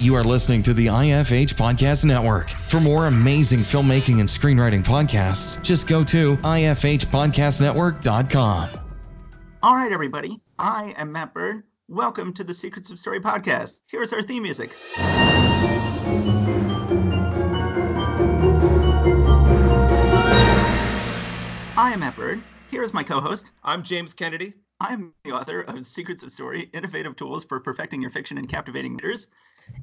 You are listening to the IFH Podcast Network. For more amazing filmmaking and screenwriting podcasts, just go to ifhpodcastnetwork.com. All right, everybody. I am Matt Bird. Welcome to the Secrets of Story podcast. Here's our theme music. I am Matt Bird. Here's my co host. I'm James Kennedy. I'm the author of Secrets of Story Innovative Tools for Perfecting Your Fiction and Captivating Readers.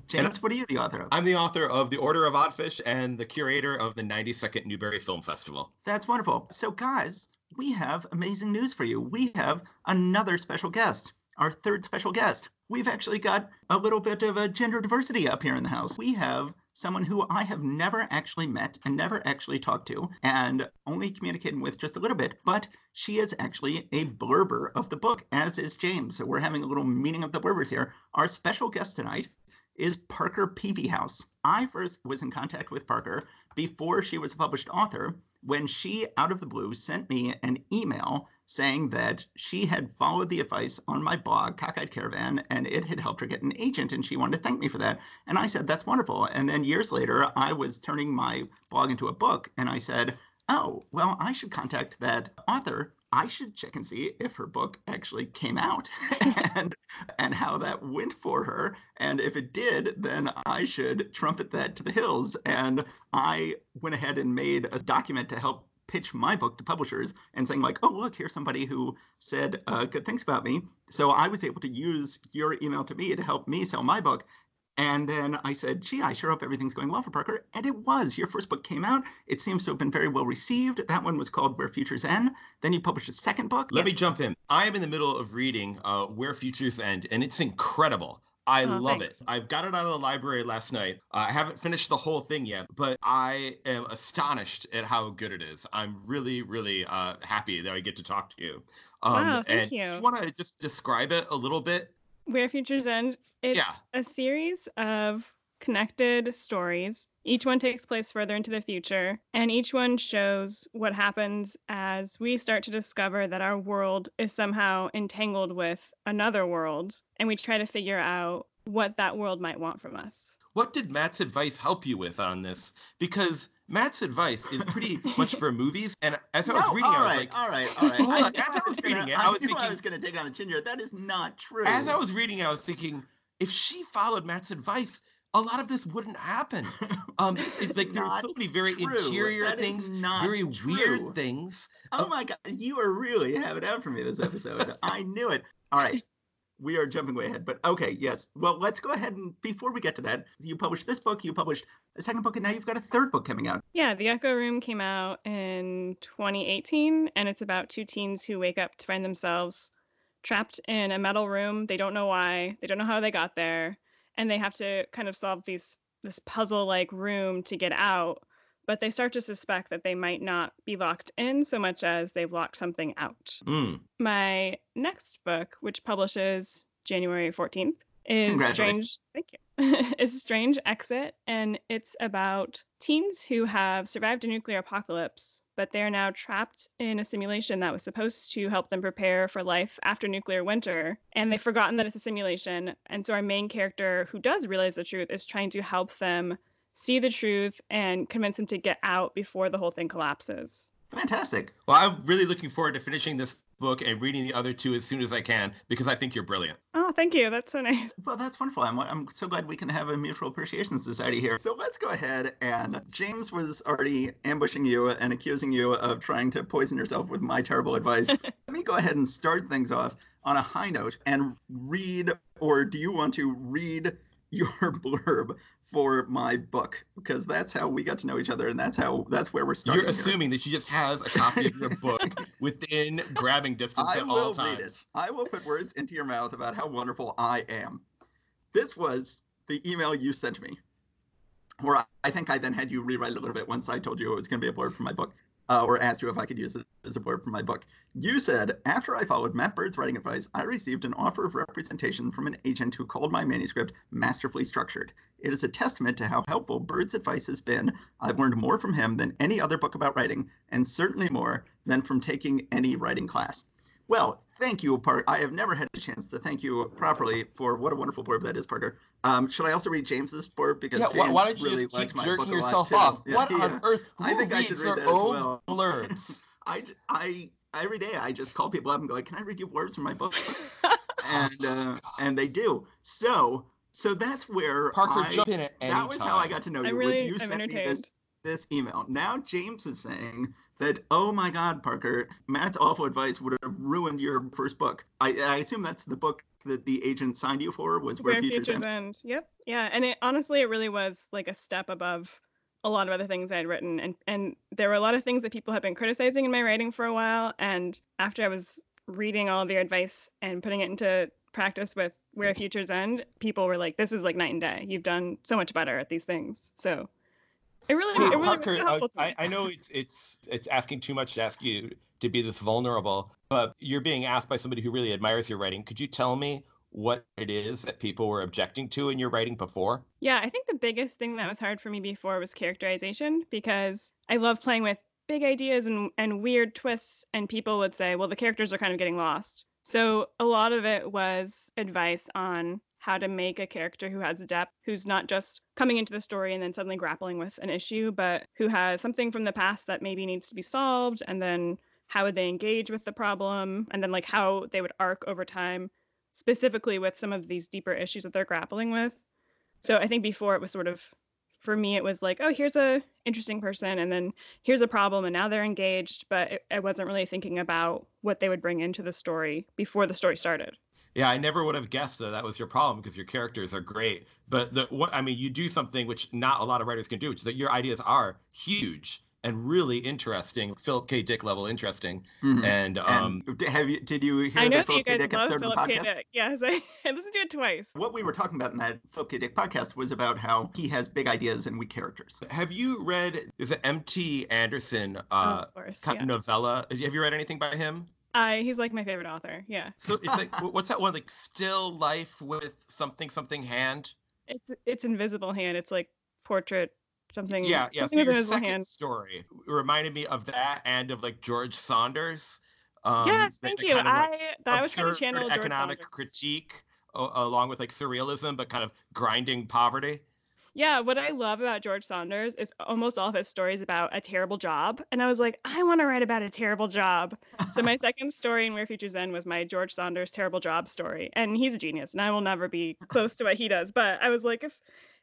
James, what are you the author of? I'm the author of The Order of Oddfish and the curator of the 92nd Newbery Film Festival. That's wonderful. So, guys, we have amazing news for you. We have another special guest, our third special guest. We've actually got a little bit of a gender diversity up here in the house. We have someone who I have never actually met and never actually talked to and only communicated with just a little bit, but she is actually a blurber of the book, as is James. So we're having a little meeting of the blurbers here. Our special guest tonight is Parker Peevyhouse. I first was in contact with Parker before she was a published author when she, out of the blue, sent me an email saying that she had followed the advice on my blog, Cockeyed Caravan, and it had helped her get an agent, and she wanted to thank me for that. And I said, That's wonderful. And then years later, I was turning my blog into a book, and I said, Oh, well, I should contact that author. I should check and see if her book actually came out and and how that went for her. And if it did, then I should trumpet that to the hills. And I went ahead and made a document to help pitch my book to publishers and saying like, oh look, here's somebody who said uh, good things about me. So I was able to use your email to me to help me sell my book. And then I said, gee, I sure hope everything's going well for Parker. And it was. Your first book came out. It seems to have been very well received. That one was called Where Futures End. Then you published a second book. Let me jump in. I am in the middle of reading uh, Where Futures End, and it's incredible. I oh, love thanks. it. I've got it out of the library last night. Uh, I haven't finished the whole thing yet, but I am astonished at how good it is. I'm really, really uh, happy that I get to talk to you. Um, wow, thank and you. you want to just describe it a little bit? Where Futures End. It's yeah. a series of connected stories. Each one takes place further into the future, and each one shows what happens as we start to discover that our world is somehow entangled with another world, and we try to figure out what that world might want from us. What did Matt's advice help you with on this? Because Matt's advice is pretty much for movies, and as I was no, reading, I was like, all right, all right. I, as I was reading gonna, it, I, was thinking I was going to take on a chin here. That is not true. As I was reading, I was thinking, if she followed Matt's advice, a lot of this wouldn't happen. Um, it's like there's so many very true. interior that things, very true. weird things. Oh my god, you are really having it out for me this episode. I knew it. All right. We are jumping way ahead, but okay, yes. Well, let's go ahead and before we get to that, you published this book, you published a second book, and now you've got a third book coming out. Yeah, The Echo Room came out in 2018, and it's about two teens who wake up to find themselves trapped in a metal room. They don't know why, they don't know how they got there and they have to kind of solve these this puzzle like room to get out but they start to suspect that they might not be locked in so much as they've locked something out mm. my next book which publishes january 14th is strange thank you is strange exit and it's about teens who have survived a nuclear apocalypse but they are now trapped in a simulation that was supposed to help them prepare for life after nuclear winter. And they've forgotten that it's a simulation. And so our main character, who does realize the truth, is trying to help them see the truth and convince them to get out before the whole thing collapses. Fantastic. Well, I'm really looking forward to finishing this book and reading the other two as soon as I can because I think you're brilliant. Oh, thank you. That's so nice. Well, that's wonderful. I'm, I'm so glad we can have a mutual appreciation society here. So let's go ahead and James was already ambushing you and accusing you of trying to poison yourself with my terrible advice. Let me go ahead and start things off on a high note and read, or do you want to read your blurb for my book because that's how we got to know each other and that's how that's where we're starting. You're assuming here. that she just has a copy of your book within grabbing distance I at will all times. Read it. I will put words into your mouth about how wonderful I am. This was the email you sent me. Where I think I then had you rewrite a little bit once I told you it was going to be a blurb for my book uh, or asked you if I could use it as a blurb for my book. You said, after I followed Matt Bird's writing advice, I received an offer of representation from an agent who called my manuscript masterfully structured. It is a testament to how helpful Bird's advice has been. I've learned more from him than any other book about writing, and certainly more than from taking any writing class. Well, thank you, Parker. I have never had a chance to thank you properly for what a wonderful blurb that is, Parker. Um, should I also read James's blurb because yeah, James why, don't you really just keep jerking yourself off? Yeah, what yeah. on earth? Who I think I should reads read their that as own well. blurbs? I, I every day I just call people up and go like, "Can I read you blurbs from my book?" and uh, and they do. So so that's where Parker, I, jump in at any that was time. how I got to know you. I'm was really you I'm sent me entertained. this this email. Now James is saying that, oh my God, Parker, Matt's awful advice would have ruined your first book. I, I assume that's the book that the agent signed you for was Where, Where Futures, Futures End. End. Yep. Yeah. And it honestly it really was like a step above a lot of other things I had written. And and there were a lot of things that people had been criticizing in my writing for a while. And after I was reading all of your advice and putting it into practice with Where Futures End, people were like, This is like night and day. You've done so much better at these things. So it really, it really Parker, uh, I. I know it's it's it's asking too much to ask you to be this vulnerable, but you're being asked by somebody who really admires your writing. Could you tell me what it is that people were objecting to in your writing before? Yeah, I think the biggest thing that was hard for me before was characterization because I love playing with big ideas and, and weird twists, and people would say, well, the characters are kind of getting lost. So a lot of it was advice on how to make a character who has depth, who's not just coming into the story and then suddenly grappling with an issue, but who has something from the past that maybe needs to be solved, and then how would they engage with the problem, and then like how they would arc over time, specifically with some of these deeper issues that they're grappling with. So I think before it was sort of for me it was like, oh, here's a interesting person and then here's a problem and now they're engaged, but it, I wasn't really thinking about what they would bring into the story before the story started. Yeah, I never would have guessed that that was your problem because your characters are great. But the what I mean, you do something which not a lot of writers can do, which is that your ideas are huge and really interesting, Philip K. Dick level interesting. Mhm. And um, and have you did you hear I know the that you Philip K. Dick love episode of the Philip K. podcast? Dick. Yes, I, I listened to it twice. What we were talking about in that Philip K. Dick podcast was about how he has big ideas and weak characters. have you read is it M.T. Anderson Oh, uh, of course. Yeah. novella? Have you read anything by him? I, he's like my favorite author. Yeah. So it's like what's that one like still life with something something hand? It's it's invisible hand. It's like portrait something. Yeah, yeah. So something with your invisible second hand. story reminded me of that and of like George Saunders. Um, yes, thank you. kind of, like, I that was to channel George economic critique a- along with like surrealism, but kind of grinding poverty. Yeah, what I love about George Saunders is almost all of his stories about a terrible job. And I was like, I want to write about a terrible job. So my second story in Where Futures End was my George Saunders terrible job story. And he's a genius, and I will never be close to what he does. But I was like, if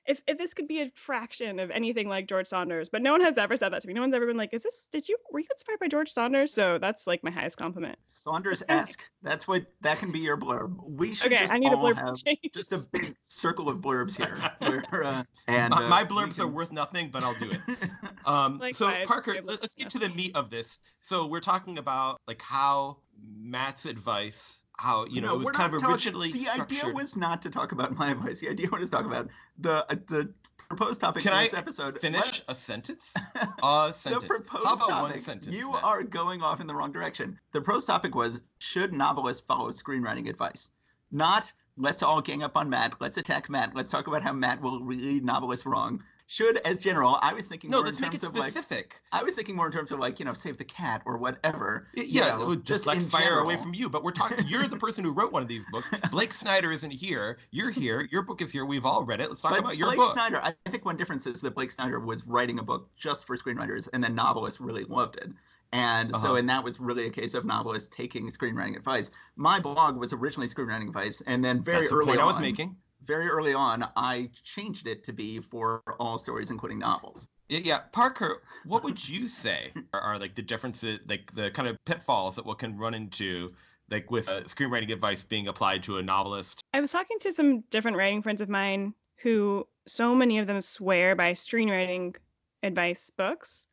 if, if this could be a fraction of anything like George Saunders, but no one has ever said that to me. No one's ever been like, is this did you were you inspired by George Saunders? So that's like my highest compliment. Saunders-esque. That's what that can be your blurb. We should Okay, just I need a all blurb have just a big circle of blurbs here. where, uh, and my, uh, my we blurbs are worth nothing, but I'll do it. Um, so Parker, let- let's get to the meat of this. So we're talking about like how Matt's advice, how you know No, it was kind of talking- originally The structured. idea was not to talk about my advice. The idea was to talk about the uh, the proposed topic Can I this episode. Finish a sentence. A sentence the proposed how about topic. one sentence? you then? are going off in the wrong direction. The proposed topic was should novelists follow screenwriting advice? Not let's all gang up on Matt. Let's attack Matt. Let's talk about how Matt will lead novelists wrong. Should, as general, I was thinking No, more in let's make terms it of like specific. I was thinking more in terms of like you know save the cat or whatever. Yeah, know, it would just like fire away from you. But we're talking. You're the person who wrote one of these books. Blake Snyder isn't here. You're here. Your book is here. We've all read it. Let's talk but about your book. Blake book. Snyder, I think one difference is that Blake Snyder was writing a book just for screenwriters, and then novelists really loved it. And Uh-huh. so, and that was really a case of novelists taking screenwriting advice. My blog was originally screenwriting advice, and then very That's the early point on, I was making. Very early on, I changed it to be for all stories, including novels. Yeah, Parker, what would you say are, are like the differences, like the kind of pitfalls that one can run into, like with uh, screenwriting advice being applied to a novelist? I was talking to some different writing friends of mine who so many of them swear by screenwriting advice books.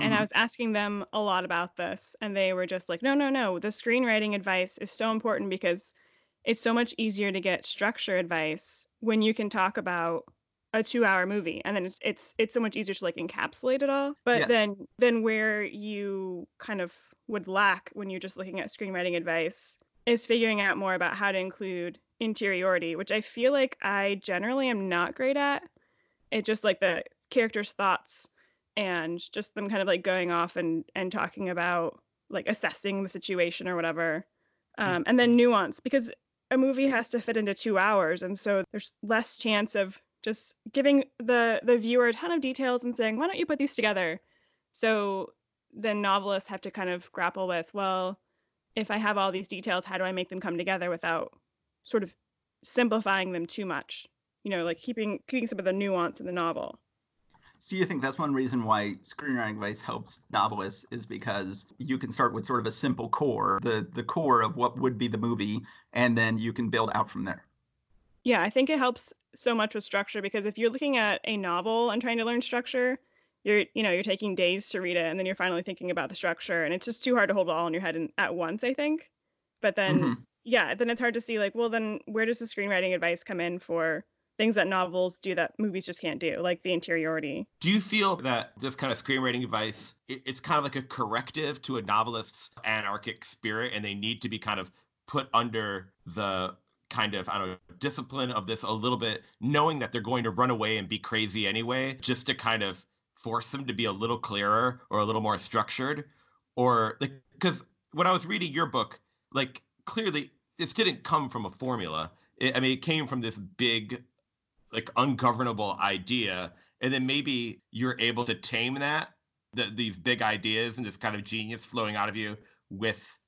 And I Mhm. was asking them a lot about this, and they were just like, no, no, no. The screenwriting advice is so important because it's so much easier to get structure advice when you can talk about a two-hour movie, and then it's it's it's so much easier to like encapsulate it all. But Yes. then then where you kind of would lack when you're just looking at screenwriting advice is figuring out more about how to include interiority, which I feel like I generally am not great at. It just like the characters' thoughts and just them kind of like going off and and talking about like assessing the situation or whatever Um, and then nuance because a movie has to fit into two hours, and so there's less chance of just giving the the viewer a ton of details and saying, "Why don't you put these together?" So then novelists have to kind of grapple with, well, if I have all these details, how do I make them come together without sort of simplifying them too much? You know, like keeping keeping some of the nuance in the novel. So you think that's one reason why screenwriting advice helps novelists is because you can start with sort of a simple core, the the core of what would be the movie, and then you can build out from there. Yeah, I think it helps so much with structure because if you're looking at a novel and trying to learn structure, you're you know you're taking days to read it and then you're finally thinking about the structure and it's just too hard to hold it all in your head in, at once i think but then mm-hmm. yeah then it's hard to see like well then where does the screenwriting advice come in for things that novels do that movies just can't do, like the interiority. Do you feel that this kind of screenwriting advice, it's kind of like a corrective to a novelist's anarchic spirit, and they need to be kind of put under the kind of I don't know discipline of this a little bit, knowing that they're going to run away and be crazy anyway, just to kind of force them to be a little clearer or a little more structured, or like because when I was reading your book, like clearly this didn't come from a formula. It, I mean, it came from this big like ungovernable idea and then maybe you're able to tame that the, these big ideas and this kind of genius flowing out of you with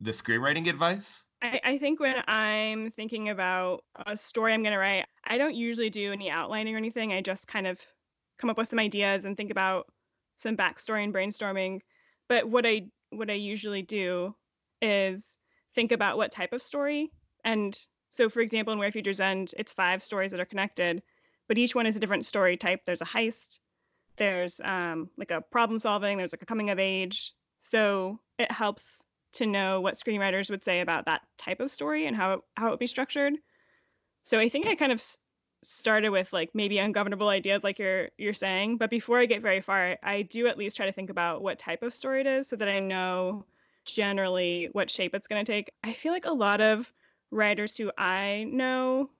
the screenwriting advice? I, I think when i'm thinking about a story i'm going to write i don't usually do any outlining or anything. I just kind of come up with some ideas and think about some backstory and brainstorming. But what i what i usually do is think about what type of story and so, for example, in Where Futures End, it's five stories that are connected, but each one is a different story type. There's a heist, there's um, like a problem solving, there's like a coming of age. So it helps to know what screenwriters would say about that type of story and how how it would be structured. So I think I kind of started with like maybe ungovernable ideas like you're you're saying, but before I get very far, I do at least try to think about what type of story it is so that I know generally what shape it's going to take. I feel like a lot of writers who I know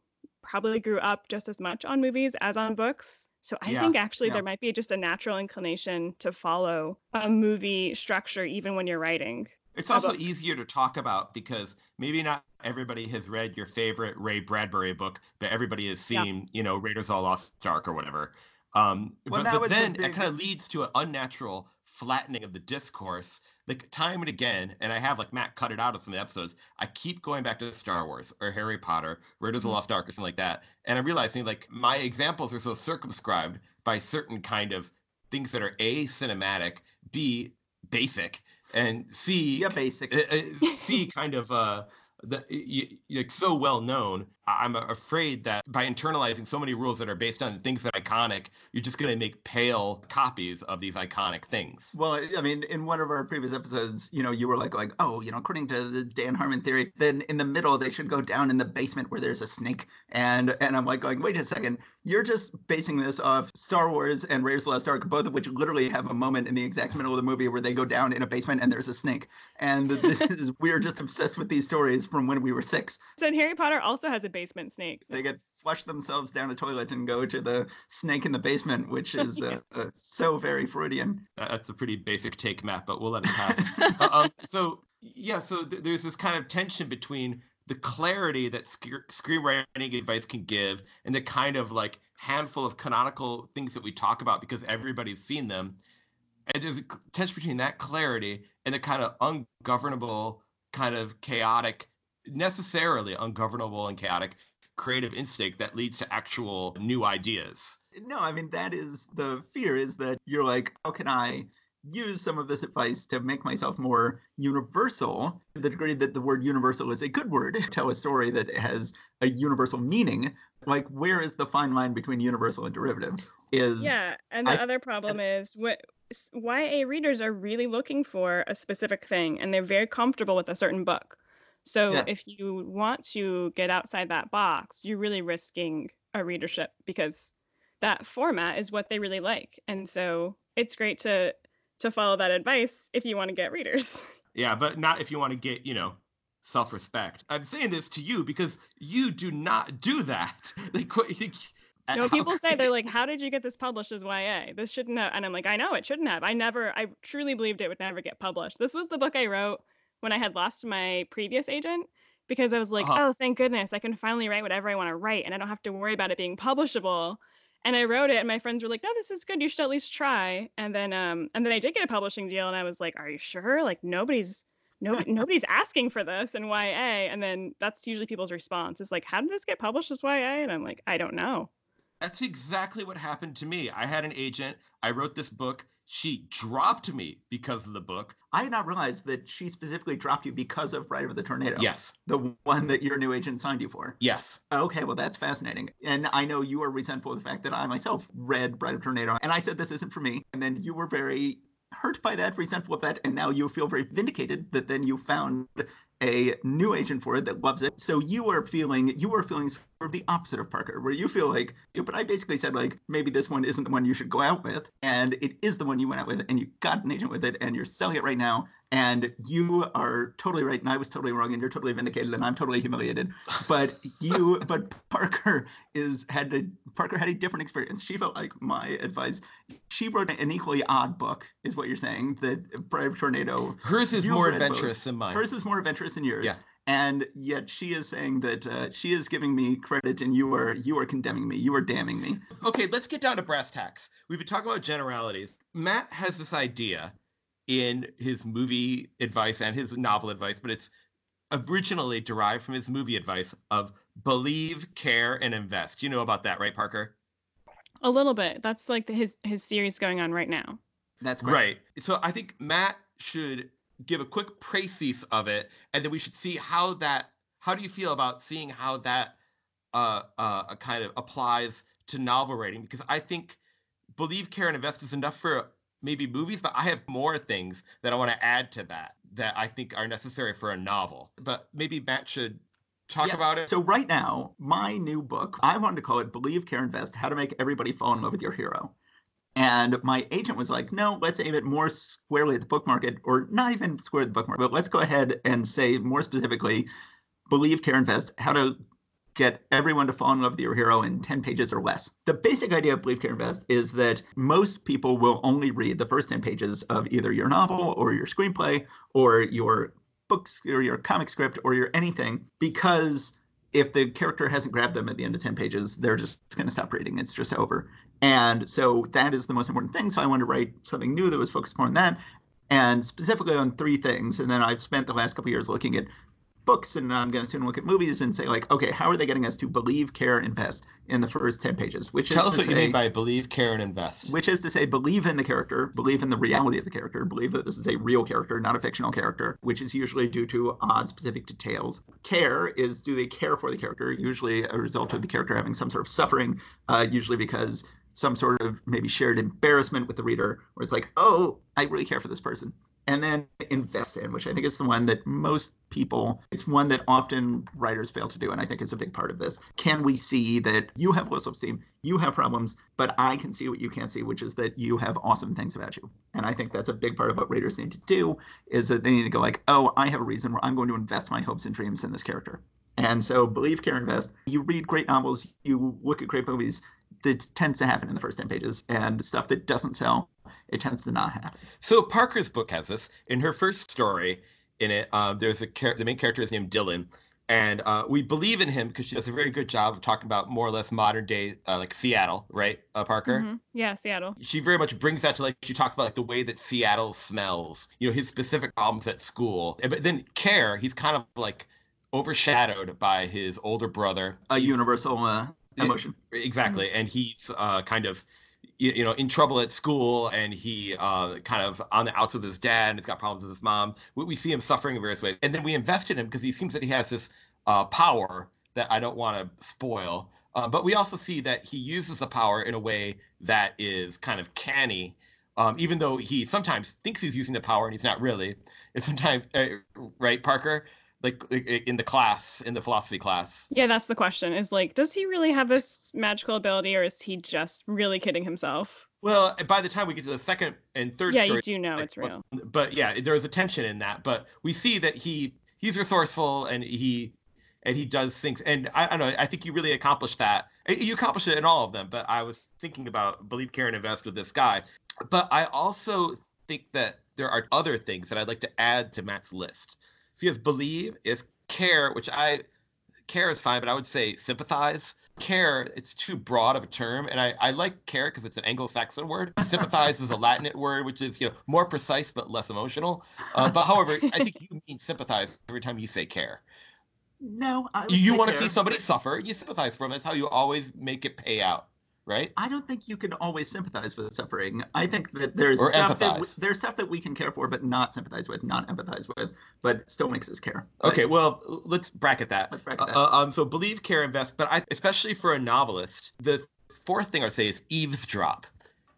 probably grew up just as much on movies as on books. So I yeah, think actually yeah. there might be just a natural inclination to follow a movie structure even when you're writing. It's also book. easier to talk about because maybe not everybody has read your favorite Ray Bradbury book, but everybody has seen, yeah. you know, Raiders of the Lost Ark or whatever. Um, well, but, but then big... it kind of leads to an unnatural flattening of the discourse like time and again and i have like matt cut it out of some of the episodes i keep going back to star wars or harry potter raiders of the mm-hmm. lost ark or something like that and i'm realizing like my examples are so circumscribed by certain kind of things that are a cinematic b basic and c yeah basic uh, uh, c kind of uh you, like so well known i'm afraid that by internalizing so many rules that are based on things that are iconic you're just going to make pale copies of these iconic things well i mean in one of our previous episodes you know you were like like oh you know according to the dan harmon theory then in the middle they should go down in the basement where there's a snake and and i'm like going wait a second you're just basing this off Star Wars and Raiders of the Lost Ark, both of which literally have a moment in the exact middle of the movie where they go down in a basement and there's a snake. And this is we're just obsessed with these stories from when we were six. So Harry Potter also has a basement snake. So. They get flush themselves down the toilet and go to the snake in the basement, which is uh, uh, so very Freudian. That's a pretty basic take, Matt, but we'll let it pass. uh, um, so yeah, so th- there's this kind of tension between the clarity that sc- screenwriting advice can give and the kind of like handful of canonical things that we talk about because everybody's seen them and there's a tension between that clarity and the kind of ungovernable kind of chaotic necessarily ungovernable and chaotic creative instinct that leads to actual new ideas. No i mean that is the fear is that you're like how can i use some of this advice to make myself more universal? To the degree that the word universal is a good word to tell a story that has a universal meaning like where is the fine line between universal and derivative? Is yeah and the I, other problem is what ya readers are really looking for a specific thing and they're very comfortable with a certain book so yeah. if you want to get outside that box you're really risking a readership because that format is what they really like and so it's great to to follow that advice if you want to get readers. Yeah, but not if you want to get, you know, self respect. I'm saying this to you because you do not do that. Like, you know, people say they're like, "How did you get this published as YA? This shouldn't have." And I'm like, "I know it shouldn't have. I never, I truly believed it would never get published. This was the book I wrote when I had lost my previous agent because I was like, uh-huh. oh, thank goodness, I can finally write whatever I want to write and I don't have to worry about it being publishable. And I wrote it and my friends were like, no, this is good. You should at least try. And then um and then I did get a publishing deal and I was like, are you sure? Like nobody's no nobody's asking for this in YA. And then that's usually people's response is like, how did this get published as YA? And I'm like, I don't know. That's exactly what happened to me. I had an agent. I wrote this book. She dropped me because of the book. I had not realized that she specifically dropped you because of Bride of the Tornado. Yes. The one that your new agent signed you for. Yes. Okay, well, that's fascinating. And I know you are resentful of the fact that I myself read Bride of the Tornado and I said this isn't for me. And then you were very hurt by that, resentful of that, and now you feel very vindicated that then you found a new agent for it that loves it. So you are feeling you are feeling sort of the opposite of Parker, where you feel like, but I basically said like maybe this one isn't the one you should go out with, and it is the one you went out with, and you got an agent with it, and you're selling it right now, and you are totally right, and I was totally wrong, and you're totally vindicated, and I'm totally humiliated. But you, but Parker is had a Parker had a different experience. She felt like my advice. She wrote an equally odd book, is what you're saying. That Brave Tornado. Hers is more adventurous than mine. Hers is more adventurous than yours. Yeah. And yet she is saying that uh, she is giving me credit, and you are you are condemning me. You are damning me. Okay, let's get down to brass tacks. We've been talking about generalities. Matt has this idea in his movie advice and his novel advice, but it's originally derived from his movie advice of believe, care, and invest. You know about that, right, Parker? A little bit. That's like the, his his series going on right now. That's right. So I think Matt should give a quick précis of it, and then we should see how that. How do you feel about seeing how that uh, uh, kind of applies to novel writing? Because I think believe, care, and invest is enough for maybe movies, but I have more things that I want to add to that that I think are necessary for a novel. But maybe Matt should talk yes. about it. So right now, my new book, I wanted to call it Believe, Care, Invest: How to Make Everybody Fall in Love with Your Hero. And my agent was like, no, let's aim it more squarely at the book market, or not even square at the book market, but let's go ahead and say more specifically, believe, care, invest, how to get everyone to fall in love with your hero in 10 pages or less. The basic idea of Believe Care Invest is that most people will only read the first 10 pages of either your novel or your screenplay or your books or your comic script or your anything because if the character hasn't grabbed them at the end of 10 pages, they're just going to stop reading. It's just over. And so that is the most important thing. So I wanted to write something new that was focused more on that and specifically on three things. And then I've spent the last couple years looking at books and I'm going to soon look at movies and say like, okay, how are they getting us to believe, care, invest in the first 10 pages? Which Tell us what say, you mean by believe, care, and invest. Which is to say believe in the character, believe in the reality of the character, believe that this is a real character, not a fictional character, which is usually due to odd specific details. Care is do they care for the character, usually a result of the character having some sort of suffering, uh, usually because some sort of maybe shared embarrassment with the reader where it's like, oh, I really care for this person and then invest in, which I think is the one that most people, it's one that often writers fail to do. And I think is a big part of this. Can we see that you have low self esteem, you have problems, but I can see what you can't see, which is that you have awesome things about you. And I think that's a big part of what writers need to do is that they need to go like, oh, I have a reason where I'm going to invest my hopes and dreams in this character. And so believe, care, invest. You read great novels, you look at great movies, that tends to happen in the first 10 pages and stuff that doesn't sell it tends to not happen. So parker's book has this. In her first story in it uh, there's a char- the main character is named dylan and uh, we believe in him because she does a very good job of talking about more or less modern day uh, like seattle right uh, parker? Mm-hmm. yeah seattle. She very much brings that to like she talks about like the way that seattle smells you know his specific problems at school. But then care he's kind of like overshadowed by his older brother. A universal uh, emotion. Exactly, mm-hmm. and he's uh, kind of you, know in trouble at school, and he uh, kind of on the outs with his dad, and he's got problems with his mom. We, we see him suffering in various ways, and then we invest in him because he seems that he has this uh, power that I don't want to spoil. Uh, but we also see that he uses the power in a way that is kind of canny. Um, even though he sometimes thinks he's using the power and he's not really. And sometimes, uh, right, Parker? Like in the class in the philosophy class. Yeah that's the question is like does he really have this magical ability or is he just really kidding himself? Well by the time we get to the second and third yeah story, you do know it's real. but yeah there is a tension in that but we see that he he's resourceful and he and he does things and i, I don't know i think you really accomplished that. You accomplished it in all of them but i was thinking about believe care and invest with this guy. But i also think that there are other things that i'd like to add to matt's list So you have believe, is care, which I care is fine, but I would say sympathize. Care, it's too broad of a term, and I, I like care because it's an Anglo-Saxon word. Sympathize is a Latin word, which is you know more precise but less emotional. Uh, but however, I think you mean sympathize every time you say care. No, you want to see somebody suffer. You sympathize for them. That's how you always make it pay out right? I don't think you can always sympathize with suffering. I think that there's or stuff empathize. that there's stuff that we can care for but not sympathize with, not empathize with, but still makes us care. But, okay, well, let's bracket that. Let's bracket that. Uh, um, so believe, care, invest, but I, especially for a novelist, the fourth thing I'd say is eavesdrop.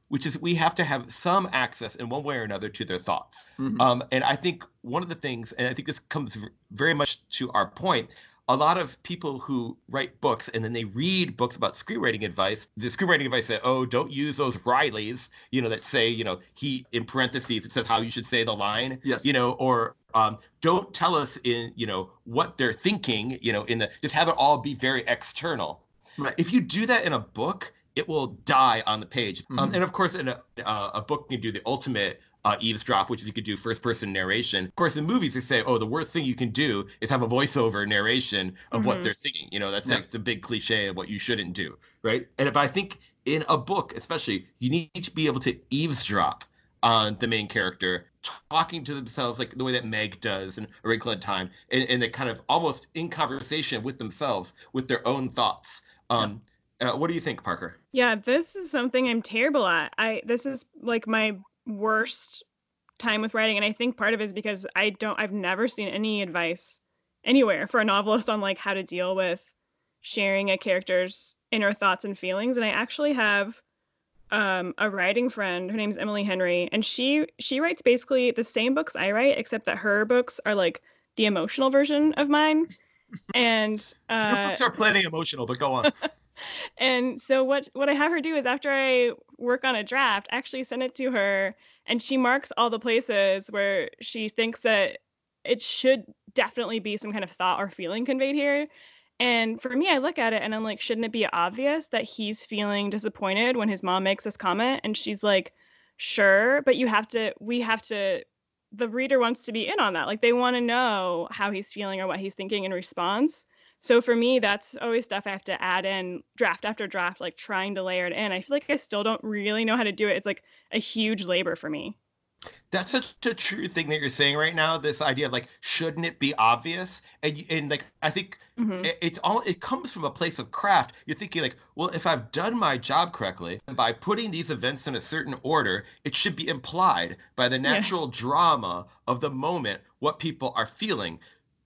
Which is we have to have some access in one way or another to their thoughts. Mm-hmm. Um, and I think one of the things, and I think this comes very much to our point, a lot of people who write books and then they read books about screenwriting advice, the screenwriting advice say, oh, don't use those wrylies, you know, that say, you know, he in parentheses, it says how you should say the line, yes. you know, or um, don't tell us in, you know, what they're thinking, you know, in the, just have it all be very external. Right. If you do that in a book, it will die on the page. Um, mm-hmm. Um, and of course, in a, uh, a book can do the ultimate uh, eavesdrop, which is you could do first person narration. Of course, in movies, they say, oh, the worst thing you can do is have a voiceover narration of mm-hmm. what they're thinking. You know, that's yeah. like the big cliche of what you shouldn't do, right? And if I think in a book, especially, you need to be able to eavesdrop on the main character talking to themselves like the way that Meg does in A Wrinkle in Time, and, and they kind of almost in conversation with themselves, with their own thoughts. Um, yeah. uh, what do you think, Parker? Yeah, this is something I'm terrible at. I this is like my worst time with writing and i think part of it is because i don't i've never seen any advice anywhere for a novelist on like how to deal with sharing a character's inner thoughts and feelings and i actually have um, a writing friend her name's emily henry and she she writes basically the same books i write except that her books are like the emotional version of mine and uh, your books are plenty emotional but go on and so what what I have her do is after I work on a draft, actually send it to her and she marks all the places where she thinks that it should definitely be some kind of thought or feeling conveyed here. And for me, I look at it and I'm like, shouldn't it be obvious that he's feeling disappointed when his mom makes this comment? And she's like, sure, but you have to, we have to, the reader wants to be in on that. Like they want to know how he's feeling or what he's thinking in response. So for me, that's always stuff I have to add in draft after draft, like trying to layer it in. I feel like I still don't really know how to do it. It's like a huge labor for me. That's such a true thing that you're saying right now. This idea of like, shouldn't it be obvious? And and like, I think mm-hmm. it, it's all it comes from a place of craft. You're thinking like, well, if I've done my job correctly by putting these events in a certain order, it should be implied by the natural yeah. drama of the moment what people are feeling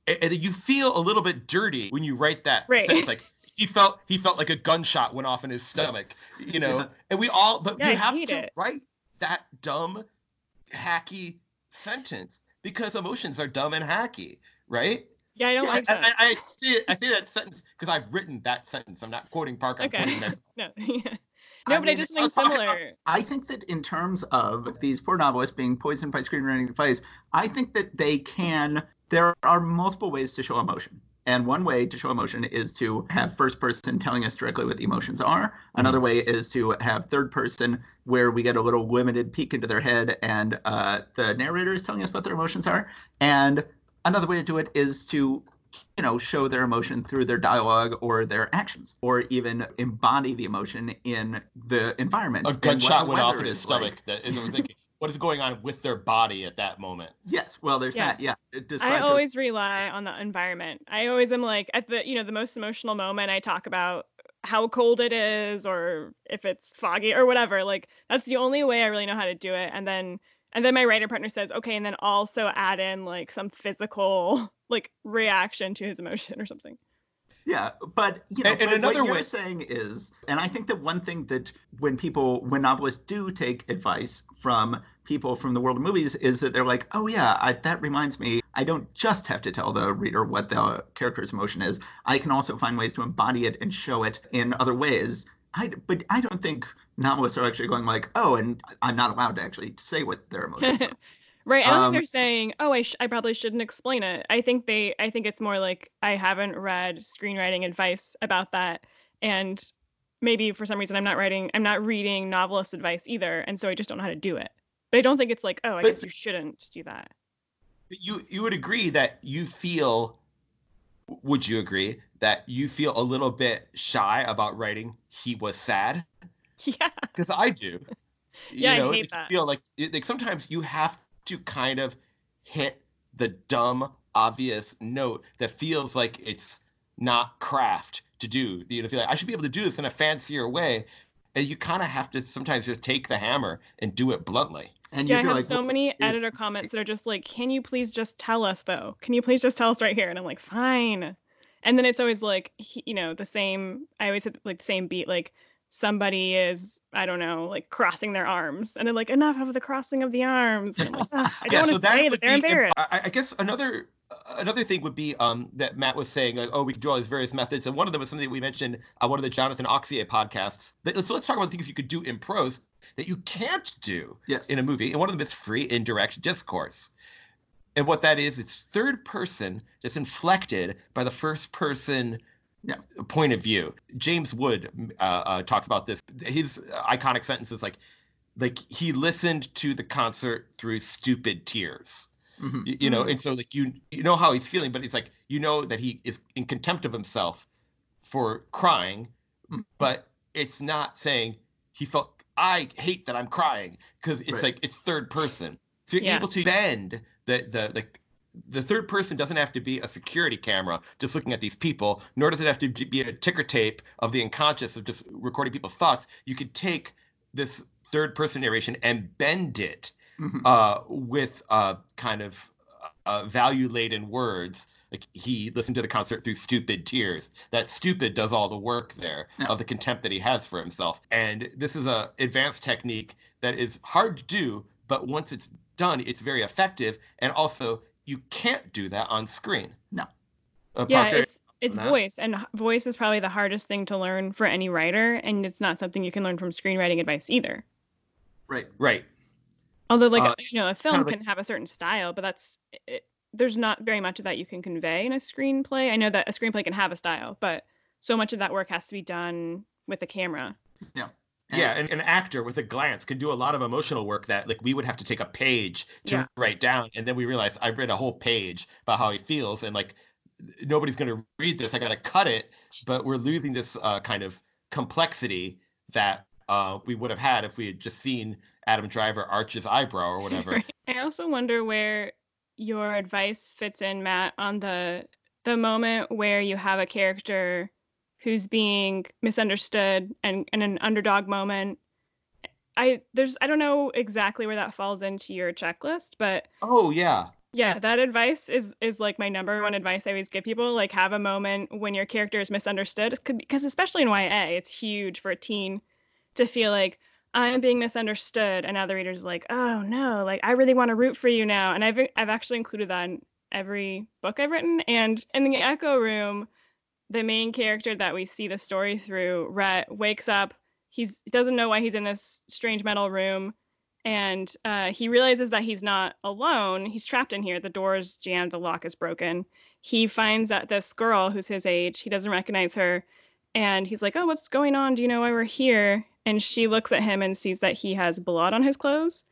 and you feel a little bit dirty when you write that right. sentence like he felt he felt like a gunshot went off in his stomach you know yeah. and we all but yeah, we have to it. write that dumb hacky sentence because emotions are dumb and hacky right yeah i don't yeah, like that I, I, see i see that sentence because i've written that sentence i'm not quoting parker okay. I'm no yeah no, I but mean, I just think similar. I think that in terms of these poor novelists being poisoned by screenwriting advice, I think that they can there are multiple ways to show emotion. And one way to show emotion is to have first person telling us directly what the emotions are. Another way is to have third person where we get a little limited peek into their head and uh, the narrator is telling us what their emotions are. And another way to do it is to you know show their emotion through their dialogue or their actions or even embody the emotion in the environment a gunshot went off in his stomach like. that was like what is going on with their body at that moment. Yes, well, there's yeah. that. Yeah, I always rely on the environment. I always am like at the you know the most emotional moment. I talk about how cold it is, or if it's foggy, or whatever. Like that's the only way I really know how to do it. And then and then my writer partner says, okay, and then also add in like some physical like reaction to his emotion or something. Yeah, but you know, and, and another what you're way... saying is, and I think that one thing that when people, when novelists do take advice from people from the world of movies, is that they're like, oh yeah, I, that reminds me, I don't just have to tell the reader what the character's emotion is. I can also find ways to embody it and show it in other ways. I, but I don't think novelists are actually going like, oh, and I'm not allowed to actually say what their emotions are. Right. I don't um, think they're saying, "Oh, I sh- I probably shouldn't explain it." I think they I think it's more like I haven't read screenwriting advice about that and maybe for some reason I'm not writing I'm not reading novelist advice either and so I just don't know how to do it. But I don't think it's like, "Oh, I but, guess you shouldn't do that." you you would agree that you feel would you agree that you feel a little bit shy about writing he was sad yeah because i do yeah you know, I hate that. feel like like sometimes you have to kind of hit the dumb obvious note that feels like it's not craft to do you know feel like i should be able to do this in a fancier way and you kind of have to sometimes just take the hammer and do it bluntly and yeah, I have like, so many editor comments that are just like, "Can you please just tell us though? Can you please just tell us right here?" And I'm like, "Fine." And then it's always like, you know, the same. I always hit like the same beat. Like somebody is, I don't know, like crossing their arms, and they're like, "Enough of the crossing of the arms." Like, oh, I don't yeah, want to so say that they're embarrassed. I, I guess another uh, another thing would be um, that Matt was saying, like, oh, we can do all these various methods, and one of them was something that we mentioned on one of the Jonathan Auxier podcasts. So let's talk about things you could do in prose that you can't do yes. in a movie. And one of them is free indirect discourse. And what that is, it's third person, just inflected by the first person yeah. Point of view. James Wood uh, uh, talks about this. His iconic sentence is like, like he listened to the concert through stupid tears. Mm-hmm. You, you, know, mm-hmm. and so like you you know how he's feeling, but it's like you know that he is in contempt of himself for crying, mm-hmm. but it's not saying he felt I hate that I'm crying because it's right. like it's third person. So you're yeah. able to bend the the the the third person doesn't have to be a security camera just looking at these people, nor does it have to be a ticker tape of the unconscious of just recording people's thoughts. You could take this third person narration and bend it mm-hmm. uh, with uh, kind of uh, value laden words like he listened to the concert through stupid tears that stupid does all the work there yeah. of the contempt that he has for himself and this is a advanced technique that is hard to do but once it's done it's very effective and also you can't do that on screen no uh, yeah Parker, it's, it's voice and voice is probably the hardest thing to learn for any writer and it's not something you can learn from screenwriting advice either right right although like uh, you know a film kind of like, can have a certain style but that's it, there's not very much of that you can convey in a screenplay. I know that a screenplay can have a style, but so much of that work has to be done with the camera. Yeah. Yeah, and an actor with a glance can do a lot of emotional work that like we would have to take a page to yeah. write down, and then we realize I've read a whole page about how he feels, and like nobody's going to read this. I got to cut it, but we're losing this uh, kind of complexity that uh, we would have had if we had just seen Adam Driver arch his eyebrow or whatever. I also wonder where your advice fits in, Matt, on the the moment where you have a character who's being misunderstood and in an underdog moment. I there's I don't know exactly where that falls into your checklist, but oh yeah. Yeah, that advice is is like my number one advice I always give people. Like have a moment when your character is misunderstood, because especially in YA, it's huge for a teen to feel like, I'm being misunderstood. And now the reader's like, oh no, like I really want to root for you now. And I've I've actually included that in every book I've written. And in the Echo Room, the main character that we see the story through, Rhett, wakes up. He doesn't know why he's in this strange metal room, and uh, he realizes that he's not alone. He's trapped in here. The door's jammed. The lock is broken. He finds that this girl who's his age. He doesn't recognize her, and he's like, "Oh, what's going on? Do you know why we're here?" and she looks at him and sees that he has blood on his clothes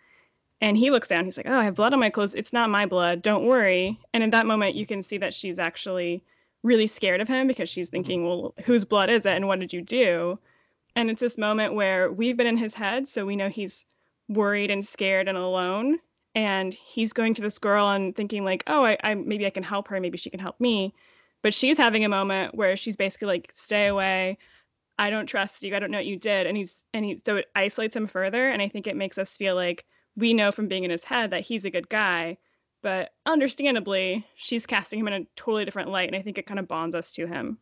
and he looks down he's like oh i have blood on my clothes it's not my blood don't worry and in that moment you can see that she's actually really scared of him because she's mm-hmm. thinking well whose blood is it and what did you do and it's this moment where we've been in his head so we know he's worried and scared and alone and he's going to this girl and thinking like oh I, I maybe i can help her maybe she can help me but she's having a moment where she's basically like stay away I don't trust you. I don't know what you did. And he's and he so it isolates him further. And I think it makes us feel like we know from being in his head that he's a good guy. But understandably, she's casting him in a totally different light. And I think it kind of bonds us to him.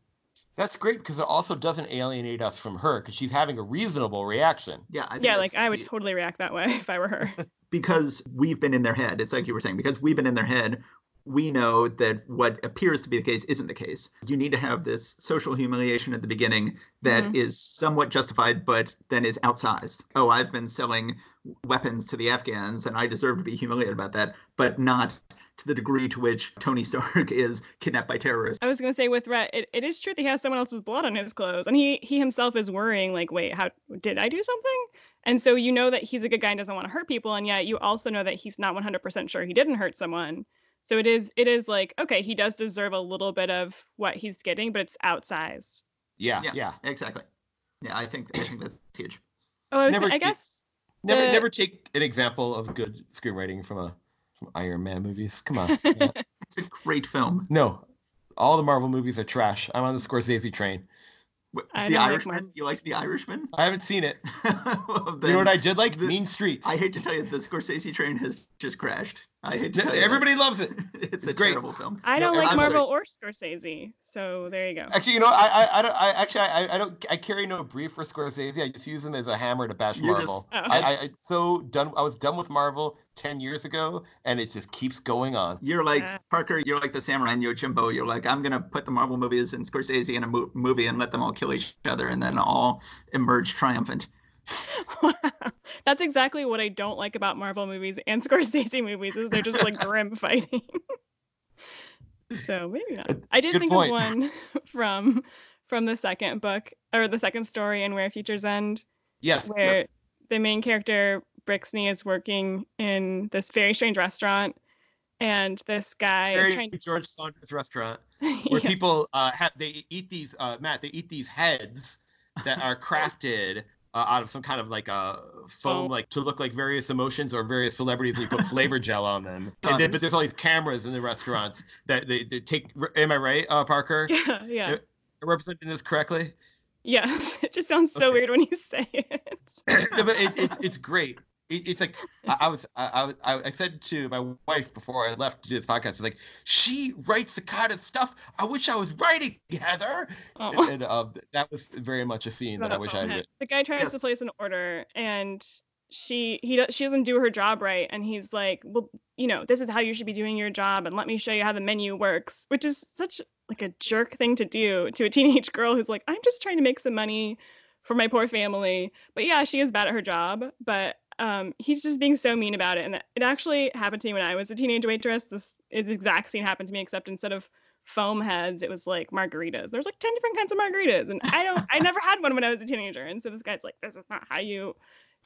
That's great because it also doesn't alienate us from her because she's having a reasonable reaction. Yeah. yeah, like I would the... totally react that way if I were her. because we've been in their head. It's like you were saying, because we've been in their head, we know that what appears to be the case isn't the case. You need to have this social humiliation at the beginning that mm-hmm. is somewhat justified, but then is outsized. Oh, I've been selling weapons to the Afghans and I deserve to be humiliated about that, but not to the degree to which Tony Stark is kidnapped by terrorists. I was going to say with Rhett, it, it is true that he has someone else's blood on his clothes. And he, he himself is worrying, like, wait, how did I do something? And so you know that he's a good guy and doesn't want to hurt people. And yet you also know that he's not 100% sure he didn't hurt someone So it is it is like okay, he does deserve a little bit of what he's getting, but it's outsized. Yeah, yeah, yeah. exactly. Yeah, I think I think that's huge. Oh, I, was, never, I guess never the... never take an example of good screenwriting from a from Iron Man movies. Come on. it's a great film. No, all the Marvel movies are trash. I'm on the Scorsese train. The Irishman? Like you liked The Irishman? I haven't seen it. well, you know what I did like? The, mean Streets. I hate to tell you, the Scorsese train has just crashed. I hate to tell you. Everybody that. loves it. it's, it's a great. terrible film. I don't no, like Marvel or Scorsese, so there you go. Actually, you know, I I, I don't. I actually I, I don't. I carry no brief for Scorsese. I just use him as a hammer to bash You're Marvel. Just, oh. I, I, I so done. I was done with Marvel 10 years ago and it just keeps going on you're like parker you're like the samurai and yojimbo you're like i'm gonna put the marvel movies and scorsese in a mo- movie and let them all kill each other and then all emerge triumphant wow. That's exactly what I don't like about Marvel movies and Scorsese movies is they're just like grim fighting. so maybe not. I did think point. of one from from the second book or the second story in Where Futures End. Yes. Where yes. the main character Brixney is working in this very strange restaurant, and this guy very is trying. To George Saunders restaurant where yeah. people uh, have they eat these uh, Matt they eat these heads that are crafted uh, out of some kind of like a foam, oh. like to look like various emotions or various celebrities, and you put flavor gel on them. Then, but there's all these cameras in the restaurants that they, they take. Am I right, uh, Parker? Yeah, yeah. Am I representing this correctly? Yes, it just sounds so okay. weird when you say it. no, but it, it's it's great it's like I, was I, I I said to my wife before I left to do this podcast, it's like she writes the kind of stuff I wish I was writing, Heather. Oh. And, and uh, that was very much a scene that I wish I had. Written. The guy tries yes. to place an order, and she he she doesn't do her job right, and he's like, well, you know, this is how you should be doing your job, and let me show you how the menu works, which is such like a jerk thing to do to a teenage girl who's like, I'm just trying to make some money for my poor family. But yeah, she is bad at her job, but um, he's just being so mean about it. And it actually happened to me when I was a teenage waitress. This, exact scene happened to me, except instead of foam heads, it was like margaritas. There's like 10 different kinds of margaritas. And I don't, I never had one when I was a teenager. And so this guy's like, this is not how you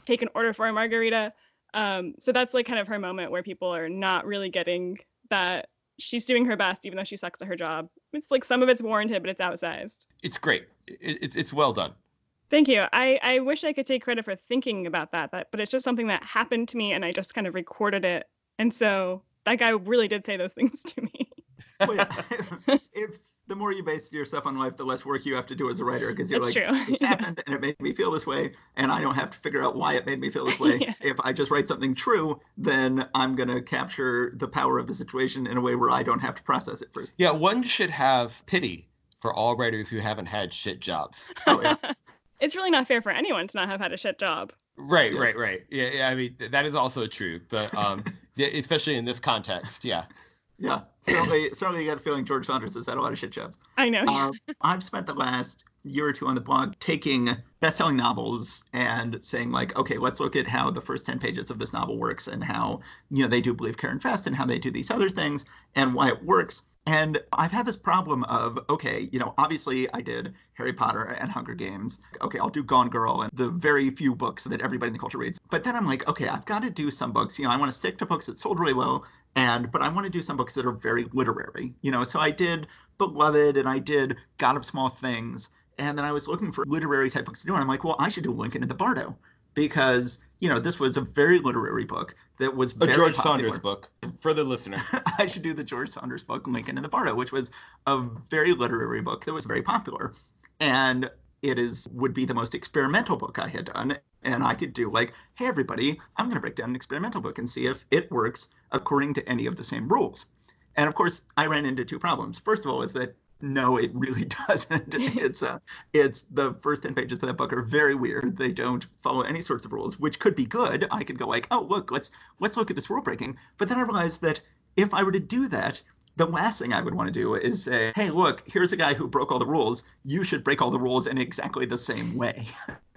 take an order for a margarita. Um, so that's like kind of her moment where people are not really getting that she's doing her best, even though she sucks at her job. It's like some of it's warranted, but it's outsized. It's great. It's, it's well done. Thank you. I, I wish I could take credit for thinking about that, that, but it's just something that happened to me and I just kind of recorded it. And so that guy really did say those things to me. well, if the more you base yourself on life, the less work you have to do as a writer because you're That's like, true. this happened and it made me feel this way, and I don't have to figure out why it made me feel this way. yeah. If I just write something true, then I'm going to capture the power of the situation in a way where I don't have to process it first. Yeah, one should have pity for all writers who haven't had shit jobs. Oh, yeah it's really not fair for anyone to not have had a shit job. Right, yes. right, right. Yeah, yeah. I mean, that is also true, but um, especially in this context, yeah. Yeah, certainly, certainly, you got a feeling George Saunders has had a lot of shit jobs. I know. Uh, I've spent the last year or two on the blog taking best-selling novels and saying like, okay, let's look at how the first ten pages of this novel works and how you know they do believe care invest and how they do these other things and why it works. And I've had this problem of, okay, you know, obviously I did Harry Potter and Hunger Games. Okay, I'll do Gone Girl and the very few books that everybody in the culture reads. But then I'm like, okay, I've got to do some books. You know, I want to stick to books that sold really well, and but I want to do some books that are very literary. You know, so I did Beloved and I did God of Small Things. And then I was looking for literary type books to do. And I'm like, well, I should do Lincoln in the Bardo because you know this was a very literary book that was a George popular. Saunders book for the listener. I should do the George Saunders book Lincoln in the Bardo, which was a very literary book that was very popular, and it is would be the most experimental book I had done. And I could do like, hey everybody, I'm going to break down an experimental book and see if it works according to any of the same rules. And of course, I ran into two problems. First of all, is that no, it really doesn't. it's uh, it's the first ten pages of that book are very weird. They don't follow any sorts of rules, which could be good. I could go like, oh look, let's let's look at this rule breaking. But then I realized that if I were to do that, the last thing I would want to do is say, hey, look, here's a guy who broke all the rules. You should break all the rules in exactly the same way.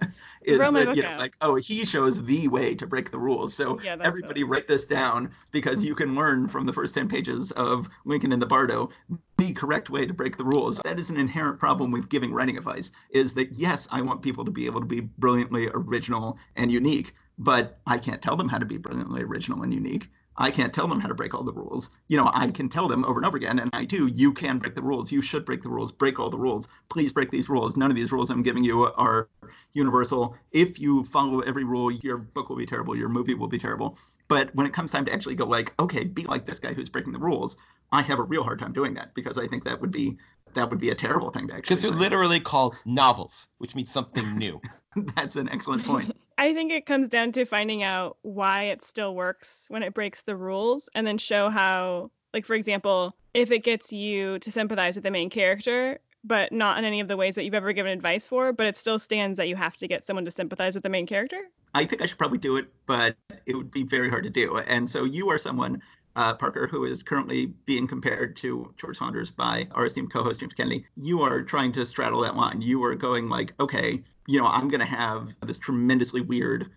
is that you know, like, oh, he shows the way to break the rules. So yeah, everybody write this down because you can learn from the first 10 pages of Lincoln and the Bardo the correct way to break the rules. That is an inherent problem with giving writing advice, is that yes, I want people to be able to be brilliantly original and unique, but I can't tell them how to be brilliantly original and unique. I can't tell them how to break all the rules. You know, I can tell them over and over again, and I do. You can break the rules. You should break the rules. Break all the rules. Please break these rules. None of these rules I'm giving you are universal. If you follow every rule, your book will be terrible. Your movie will be terrible. But when it comes time to actually go, like, okay, be like this guy who's breaking the rules, I have a real hard time doing that because I think that would be that would be a terrible thing to actually. Because they're literally called novels, which means something new. That's an excellent point. I think it comes down to finding out why it still works when it breaks the rules, and then show how, like for example, if it gets you to sympathize with the main character, but not in any of the ways that you've ever given advice for, but it still stands that you have to get someone to sympathize with the main character. I think I should probably do it, but it would be very hard to do. And so you are someone uh, Parker, who is currently being compared to George Saunders by our esteemed co-host James Kennedy, you are trying to straddle that line. You are going like, okay, you know, I'm going to have this tremendously weird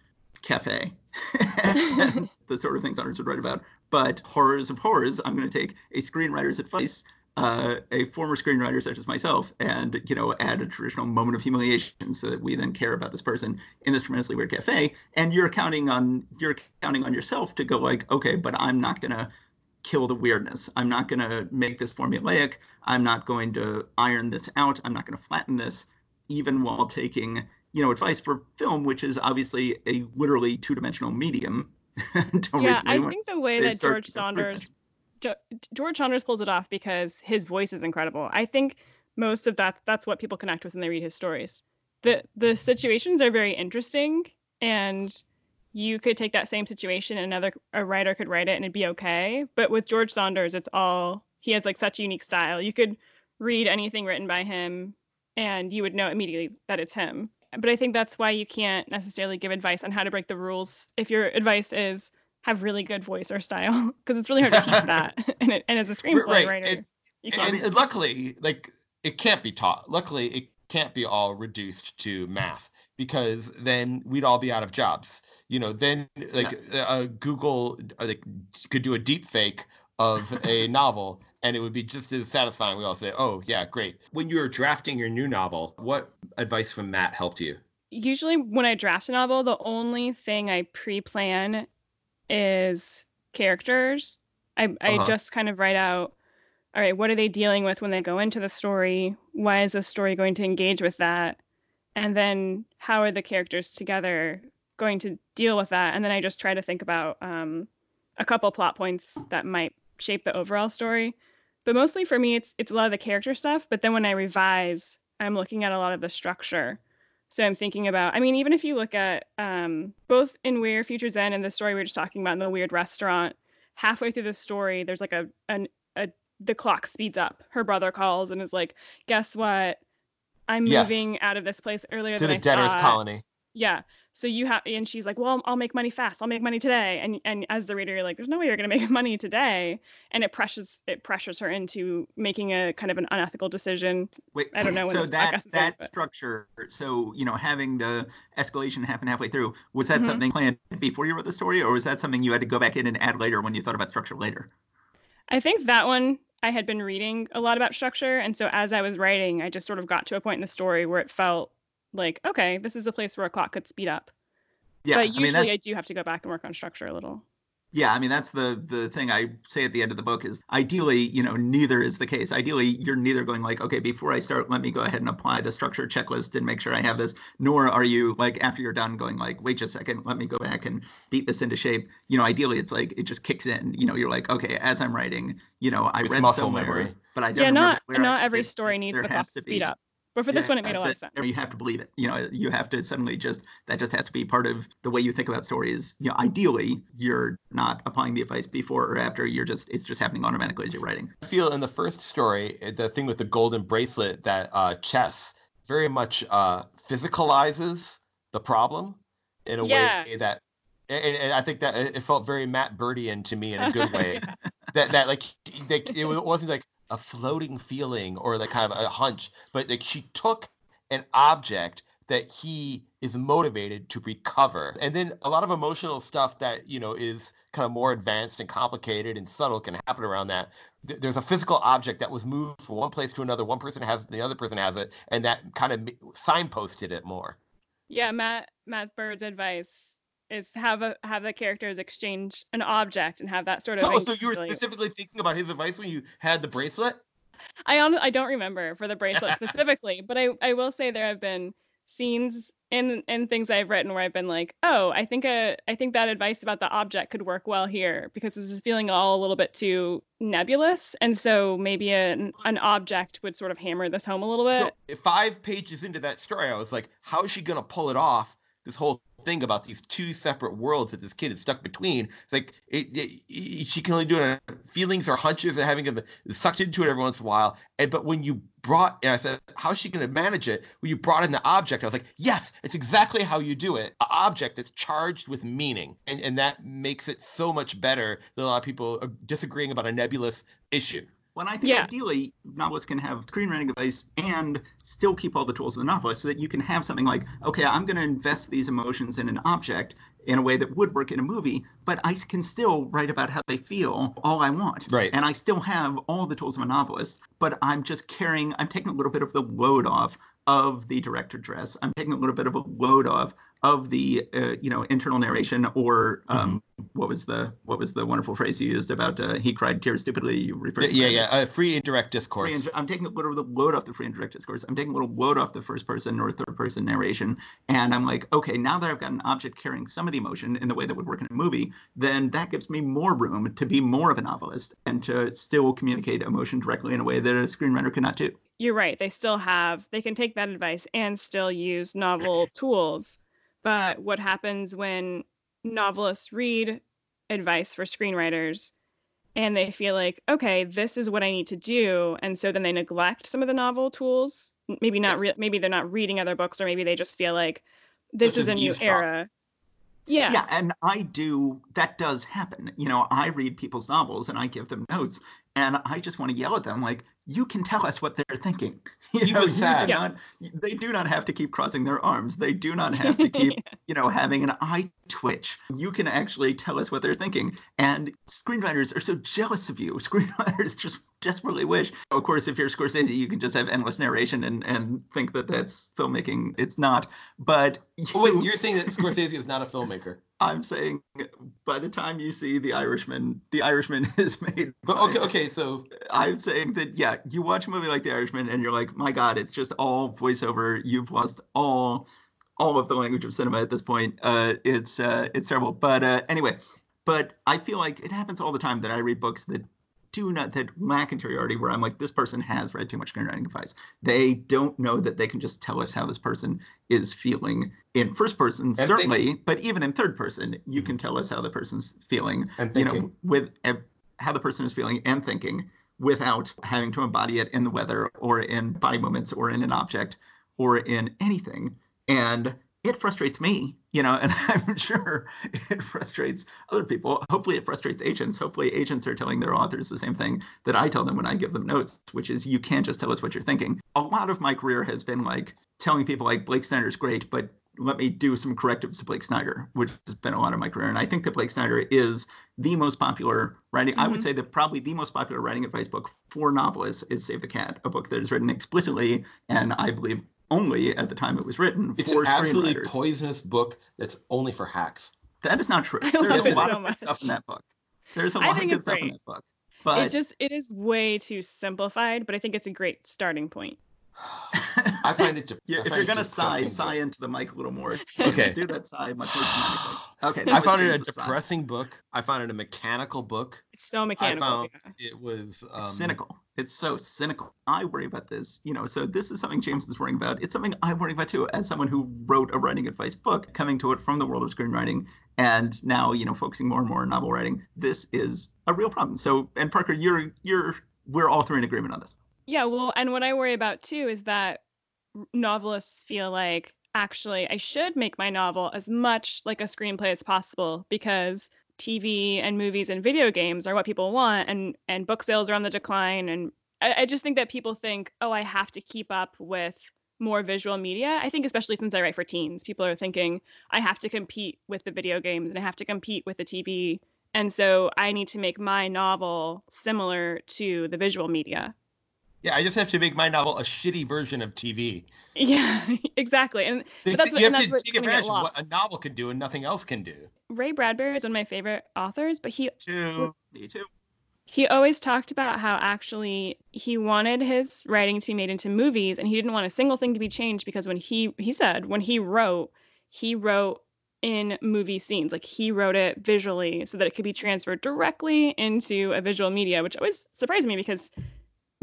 cafe, the sort of things Saunders would write about. But horrors of horrors, I'm going to take a screenwriter's advice uh, a former screenwriter such as myself and you know add a traditional moment of humiliation so that we then care about this person in this tremendously weird cafe. And you're counting on you're counting on yourself to go like okay but i'm not going to kill the weirdness. I'm not going to make this formulaic. I'm not going to iron this out. I'm not going to flatten this even while taking you know advice for film which is obviously a literally two-dimensional medium. Yeah i think the way that george saunders George Saunders pulls it off because his voice is incredible. I think most of that that's what people connect with when they read his stories. The the situations are very interesting and you could take that same situation and another a writer could write it and it'd be okay. But with George Saunders, it's all he has like such a unique style. You could read anything written by him and you would know immediately that it's him. But I think that's why you can't necessarily give advice on how to break the rules if your advice is have really good voice or style because it's really hard to teach that. and, it, and as a screenplay right. writer, and, and, and luckily, like it can't be taught. Luckily, it can't be all reduced to math because then we'd all be out of jobs. You know, then like yeah. uh, Google uh, like could do a deep fake of a novel and it would be just as satisfying. We all say, "Oh, yeah, great." When you were drafting your new novel, what advice from Matt helped you? Usually, when I draft a novel, the only thing I pre-plan is characters. I, I uh-huh. just kind of write out, all right, what are they dealing with when they go into the story? Why is the story going to engage with that? And then how are the characters together going to deal with that? And then I just try to think about um, a couple plot points that might shape the overall story. But mostly for me, it's it's a lot of the character stuff. But then when I revise, I'm looking at a lot of the structure so I'm thinking about, I mean, even if you look at um, both in Where Futures End and the story we were just talking about in the weird restaurant, halfway through the story, there's like a, an, a, the clock speeds up. Her brother calls and is like, guess what? I'm yes. moving out of this place earlier to than the debtor's colony. Yeah so you have and she's like well i'll make money fast i'll make money today and and as the reader you're like there's no way you're going to make money today and it pressures it pressures her into making a kind of an unethical decision wait i don't know so that that is, structure so you know having the escalation half and halfway through was that mm-hmm. something planned before you wrote the story or was that something you had to go back in and add later when you thought about structure later i think that one I had been reading a lot about structure. And so as I was writing, I just sort of got to a point in the story where it felt like, okay, this is a place where a clock could speed up. Yeah, but usually I, mean, I do have to go back and work on structure a little. Yeah, I mean that's the the thing I say at the end of the book is ideally, you know, neither is the case. Ideally, you're neither going like, okay, before I start, let me go ahead and apply the structure checklist and make sure I have this, nor are you like after you're done going like, wait just a second, let me go back and beat this into shape. You know, ideally it's like it just kicks in. You know, you're like, okay, as I'm writing, you know, I it's read somewhere, memory. but I don't. Yeah, not not I, every it, story needs the clock to speed up. But for this one, it made a lot of sense. You have to believe it. You know, you have to suddenly just that just has to be part of the way you think about stories. You know, ideally, you're not applying the advice before or after. You're just it's just happening automatically as you're writing. I feel in the first story, the thing with the golden bracelet that uh, chess very much uh, physicalizes the problem in a yeah. way that and, and, I think that it felt very Matt Birdian to me in a good way. that that like, like it wasn't like a floating feeling or like kind of a hunch, but like she took an object that he is motivated to recover. And then a lot of emotional stuff that, you know, is kind of more advanced and complicated and subtle can happen around that. There's a physical object that was moved from one place to another. One person has it, the other person has it, and that kind of signposted it more. Yeah, Matt Matt Bird's advice is have a have the characters exchange an object and have that sort of. So, so you were specifically thinking about his advice when you had the bracelet. I on I don't remember for the bracelet specifically, but I I will say there have been scenes in in things I've written where I've been like, oh, I think a I think that advice about the object could work well here because this is feeling all a little bit too nebulous, and so maybe an an object would sort of hammer this home a little bit. So five pages into that story, I was like, how is she gonna pull it off? This whole thing about these two separate worlds that this kid is stuck between. It's like it, it, it, she can only do it. On feelings or hunches and having them sucked into it every once in a while. And but when you brought, and I said, how's she going to manage it? When you brought in the object, I was like, yes, it's exactly how you do it. An object that's charged with meaning, and and that makes it so much better than a lot of people disagreeing about a nebulous issue. When I think yeah. ideally novelists can have screenwriting advice and still keep all the tools of the novelist so that you can have something like, okay, I'm going to invest these emotions in an object in a way that would work in a movie, but I can still write about how they feel all I want. Right. And I still have all the tools of a novelist, but I'm just carrying, I'm taking a little bit of the load off of the director dress. I'm taking a little bit of a load off of the uh, you know internal narration or um, mm-hmm. what was the what was the wonderful phrase you used about uh, he cried tears stupidly you referred yeah yeah, yeah. Uh, free indirect discourse. Free, i'm taking a little of the load off the free indirect discourse. I'm taking a little load off the first person or third person narration. And i'm like okay now that i've got an object carrying some of the emotion in the way that would work in a movie then that gives me more room to be more of a novelist and to still communicate emotion directly in a way that a screenwriter cannot do. You're right. They still have they can take that advice and still use novel tools but what happens when novelists read advice for screenwriters and they feel like, okay, this is what I need to do, and so then they neglect some of the novel tools. Maybe not. Re- maybe they're not reading other books, or maybe they just feel like this is a new era. Yeah. Yeah, and I do. That does happen. You know, I read people's novels and I give them notes, and I just want to yell at them like, you can tell us what they're thinking. You know, you not, they do not have to keep crossing their arms. They do not have to keep, yeah. you know, having an eye twitch. You can actually tell us what they're thinking. And screenwriters are so jealous of you. Screenwriters just desperately wish. Of course, if you're Scorsese, you can just have endless narration and, and think that that's filmmaking. It's not. But you, oh, wait, you're saying that Scorsese is not a filmmaker? I'm saying by the time you see The Irishman, The Irishman is made. But okay, okay, so I'm saying that yeah, you watch a movie like The Irishman and you're like, my God, it's just all voiceover. You've lost all all of the language of cinema at this point. Uh, it's uh, it's terrible. But uh, anyway, but I feel like it happens all the time that I read books that do not that lack interiority where I'm like, this person has read too much screenwriting advice. They don't know that they can just tell us how this person is feeling in first person, and certainly, thinking. but even in third person, you can tell us how the person's feeling. And you know, with uh, how the person is feeling and thinking without having to embody it in the weather or in body movements or in an object or in anything. And it frustrates me, you know, and I'm sure it frustrates other people. Hopefully, it frustrates agents. Hopefully, agents are telling their authors the same thing that I tell them when I give them notes, which is you can't just tell us what you're thinking. A lot of my career has been like telling people like Blake Snyder's great, but let me do some correctives to Blake Snyder, which has been a lot of my career. And I think that Blake Snyder is the most popular writing. Mm-hmm. I would mm-hmm. say that probably the most popular writing advice book for novelists is Save the Cat, a book that is written explicitly and I believe only at the time it was written it's for an absolutely poisonous book that's only for hacks. That is not true. There's a lot so of good stuff in that book. There's a lot of good stuff great. in that book. But it just it is way too simplified, but I think it's a great starting point. I find it. To, yeah, if you're gonna sigh, sigh into the mic a little more. Okay. do that sigh much more dramatically. Okay. I found it a depressing sigh. book. I found it a mechanical book. It's so mechanical. I found yeah. it was um, cynical. It's so cynical. I worry about this, you know. So this is something James is worrying about. It's something I worry about too, as someone who wrote a writing advice book, coming to it from the world of screenwriting, and now you know focusing more and more on novel writing. This is a real problem. So, and Parker, you're you're we're all three in agreement on this. Yeah, well, and what I worry about too is that novelists feel like actually I should make my novel as much like a screenplay as possible because TV and movies and video games are what people want and and book sales are on the decline and I, I just think that people think, oh, I have to keep up with more visual media. I think especially since I write for teens, people are thinking I have to compete with the video games and I have to compete with the TV. And so I need to make my novel similar to the visual media. Yeah, I just have to make my novel a shitty version of TV. Yeah, exactly. And that's what, you have to take advantage of what a novel can do and nothing else can do. Ray Bradbury is one of my favorite authors, but he too. Me too. He always talked about how actually he wanted his writing to be made into movies and he didn't want a single thing to be changed because when he he said when he wrote, he wrote in movie scenes. Like he wrote it visually so that it could be transferred directly into a visual media, which always surprised me because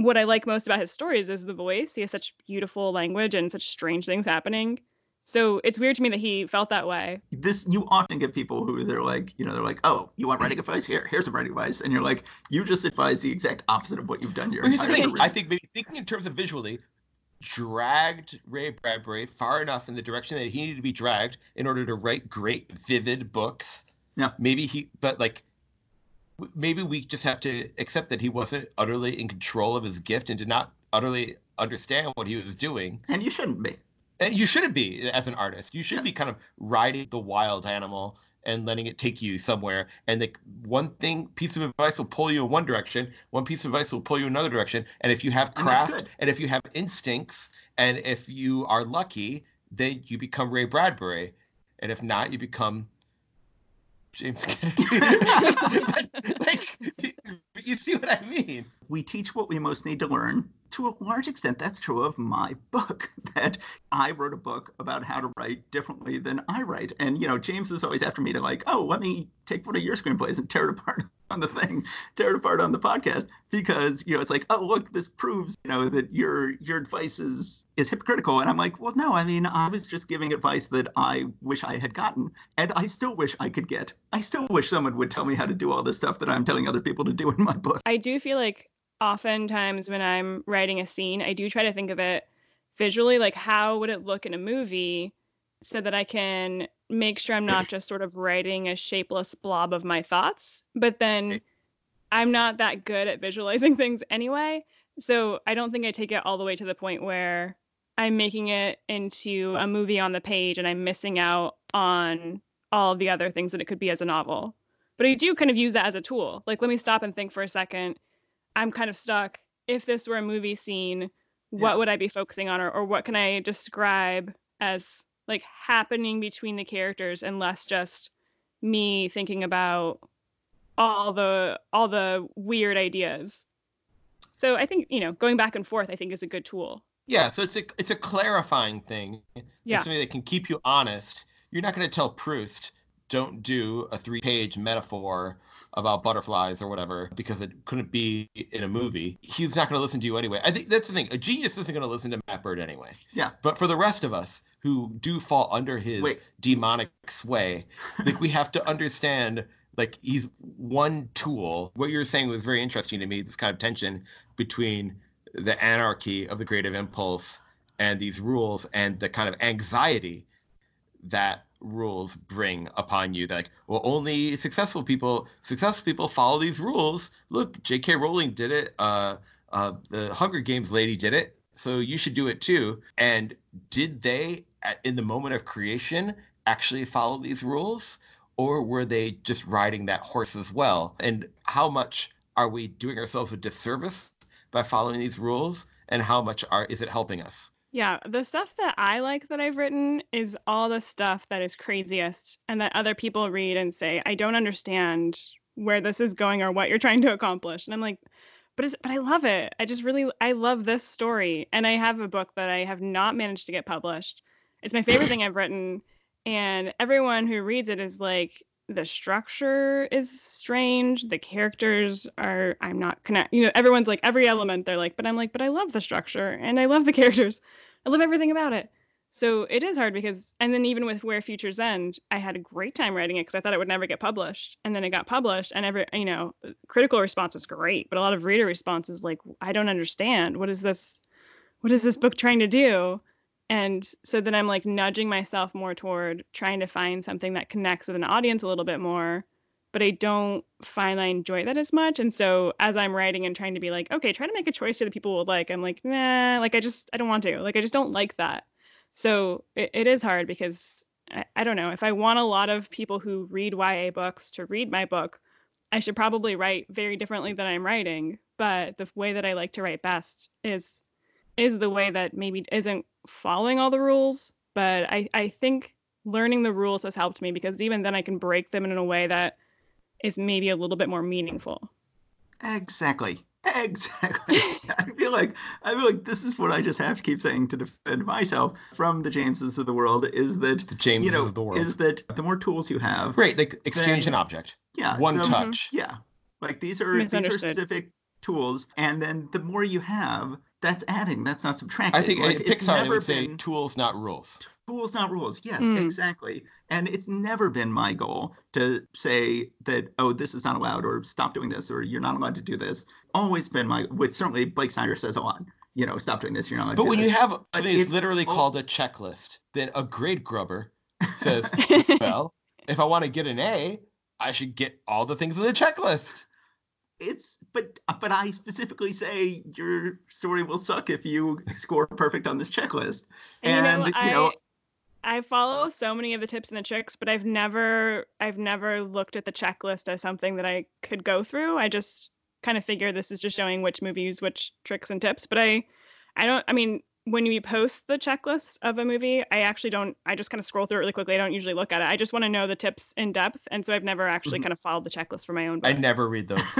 what I like most about his stories is the voice. He has such beautiful language and such strange things happening. So it's weird to me that he felt that way. This you often get people who they're like, you know, they're like, "Oh, you want writing advice? Here, here's some writing advice," and you're like, "You just advise the exact opposite of what you've done your entire career." I think maybe thinking in terms of visually, dragged Ray Bradbury far enough in the direction that he needed to be dragged in order to write great, vivid books. Yeah. Maybe he, but like maybe we just have to accept that he wasn't utterly in control of his gift and did not utterly understand what he was doing. And you shouldn't be. And you shouldn't be as an artist. You should yeah. be kind of riding the wild animal and letting it take you somewhere. And the one thing piece of advice will pull you in one direction, one piece of advice will pull you another direction. And if you have craft and, and if you have instincts and if you are lucky, then you become Ray Bradbury. And if not, you become James Kennedy. like, you see what I mean? We teach what we most need to learn. To a large extent, that's true of my book. That I wrote a book about how to write differently than I write. And, you know, James is always after me to, like, oh, let me take one of your screenplays and tear it apart on the thing, tear it apart on the podcast because you know it's like, oh look, this proves you know that your your advice is is hypocritical, and I'm like, well, no, I mean, I was just giving advice that I wish I had gotten, and I still wish I could get. I still wish someone would tell me how to do all this stuff that I'm telling other people to do in my book. I do feel like oftentimes when I'm writing a scene, I do try to think of it visually, like how would it look in a movie so that I can make sure I'm not just sort of writing a shapeless blob of my thoughts. But then I'm not that good at visualizing things anyway. So I don't think I take it all the way to the point where I'm making it into a movie on the page and I'm missing out on all the other things that it could be as a novel. But I do kind of use that as a tool. Like, let me stop and think for a second. I'm kind of stuck. If this were a movie scene, what yeah. would I be focusing on, or, or what can I describe as like happening between the characters and less just me thinking about all the all the weird ideas. So I think, you know, going back and forth I think is a good tool. Yeah, so it's a it's a clarifying thing. Yeah. It's something that can keep you honest. You're not going to tell Proust don't do a three page metaphor about butterflies or whatever because it couldn't be in a movie. He's not going to listen to you anyway. I think that's the thing. A genius isn't going to listen to Matt Bird anyway. Yeah. But for the rest of us who do fall under his Wait. demonic sway, like we have to understand like he's one tool. What you're saying was very interesting to me, this kind of tension between the anarchy of the creative impulse and these rules and the kind of anxiety that rules bring upon you. Like, well, only successful people successful people follow these rules. Look, J.K. Rowling did it. Uh, uh, the Hunger Games lady did it. So you should do it too. And did they, in the moment of creation, actually follow these rules, or were they just riding that horse as well? And how much are we doing ourselves a disservice by following these rules? And how much are is it helping us? Yeah, the stuff that I like that I've written is all the stuff that is craziest and that other people read and say, I don't understand where this is going or what you're trying to accomplish. And I'm like, but it's but I love it. I just really I love this story. And I have a book that I have not managed to get published. It's my favorite thing I've written. And everyone who reads it is like, the structure is strange. The characters are i'm not connect you know everyone's like every element they're like but i'm like but i love the structure and i love the characters. I love everything about it. So it is hard because and then even with where futures end i had a great time writing it because i thought it would never get published. And then it got published and every you know critical response was great but a lot of reader responses like i don't understand. What is this what is this book trying to do and so then I'm like nudging myself more toward trying to find something that connects with an audience a little bit more, but I don't find I enjoy that as much. And so as I'm writing and trying to be like, okay, try to make a choice that people would like, I'm like, nah, like I just I don't want to. Like I just don't like that. So it, it is hard because I, I don't know. If I want a lot of people who read YA books to read my book, I should probably write very differently than I'm writing, but the way that I like to write best is is the way that maybe isn't following all the rules, but I I think learning the rules has helped me because even then I can break them in a way that is maybe a little bit more meaningful. Exactly. Exactly. I feel like I feel like this is what I just have to keep saying to defend myself from the Jameses of the world is that the Jameses you know, of the world is that the more tools you have, right? Like exchange then, an object. Yeah. One the, touch. Yeah. Like these are these are specific tools, and then the more you have, that's adding. That's not subtracting. I think like, Pixar would say tools, not rules Tools, not rules yes mm. exactly and it's never been my goal to say that oh this is not allowed or stop doing this or you're not allowed to do this always been my which certainly blake snyder says a lot you know stop doing this you're not allowed but when this. you have something it's literally oh, called a checklist then a grade grubber says well if i want to get an a i should get all the things in the checklist it's but but I specifically say your story will suck if you score perfect on this checklist. And, and you know, you know I follow so many of the tips and the tricks, but I've never I've never looked at the checklist as something that I could go through. I just kind of figure this is just showing which movies, which tricks and tips. But I I don't I mean, when you post the checklist of a movie, I actually don't I just kind of scroll through it really quickly. I don't usually look at it. I just want to know the tips in depth. And so I've never actually mm-hmm. kind of followed the checklist for my own book. I never read those.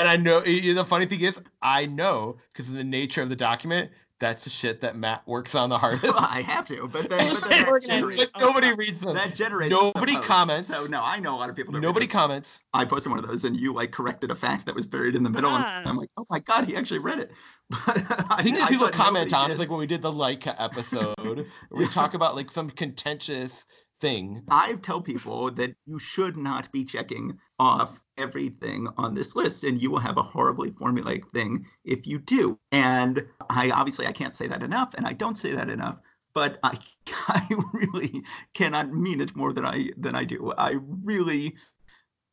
and I know the funny thing is I know because of the nature of the document that's the shit that Matt works on the hardest. Well, I have to, but then, but then generates, nobody reads them. That generates nobody comments. So no, I know a lot of people. Nobody comments. I posted one of those, and you like corrected a fact that was buried in the middle, and I'm like, oh my god, he actually read it. But I think that people comment on is like when we did the Laika episode, we talk about like some contentious thing. I tell people that you should not be checking off everything on this list and you will have a horribly formulaic thing if you do. And I obviously I can't say that enough and I don't say that enough, but I I really cannot mean it more than I than I do. I really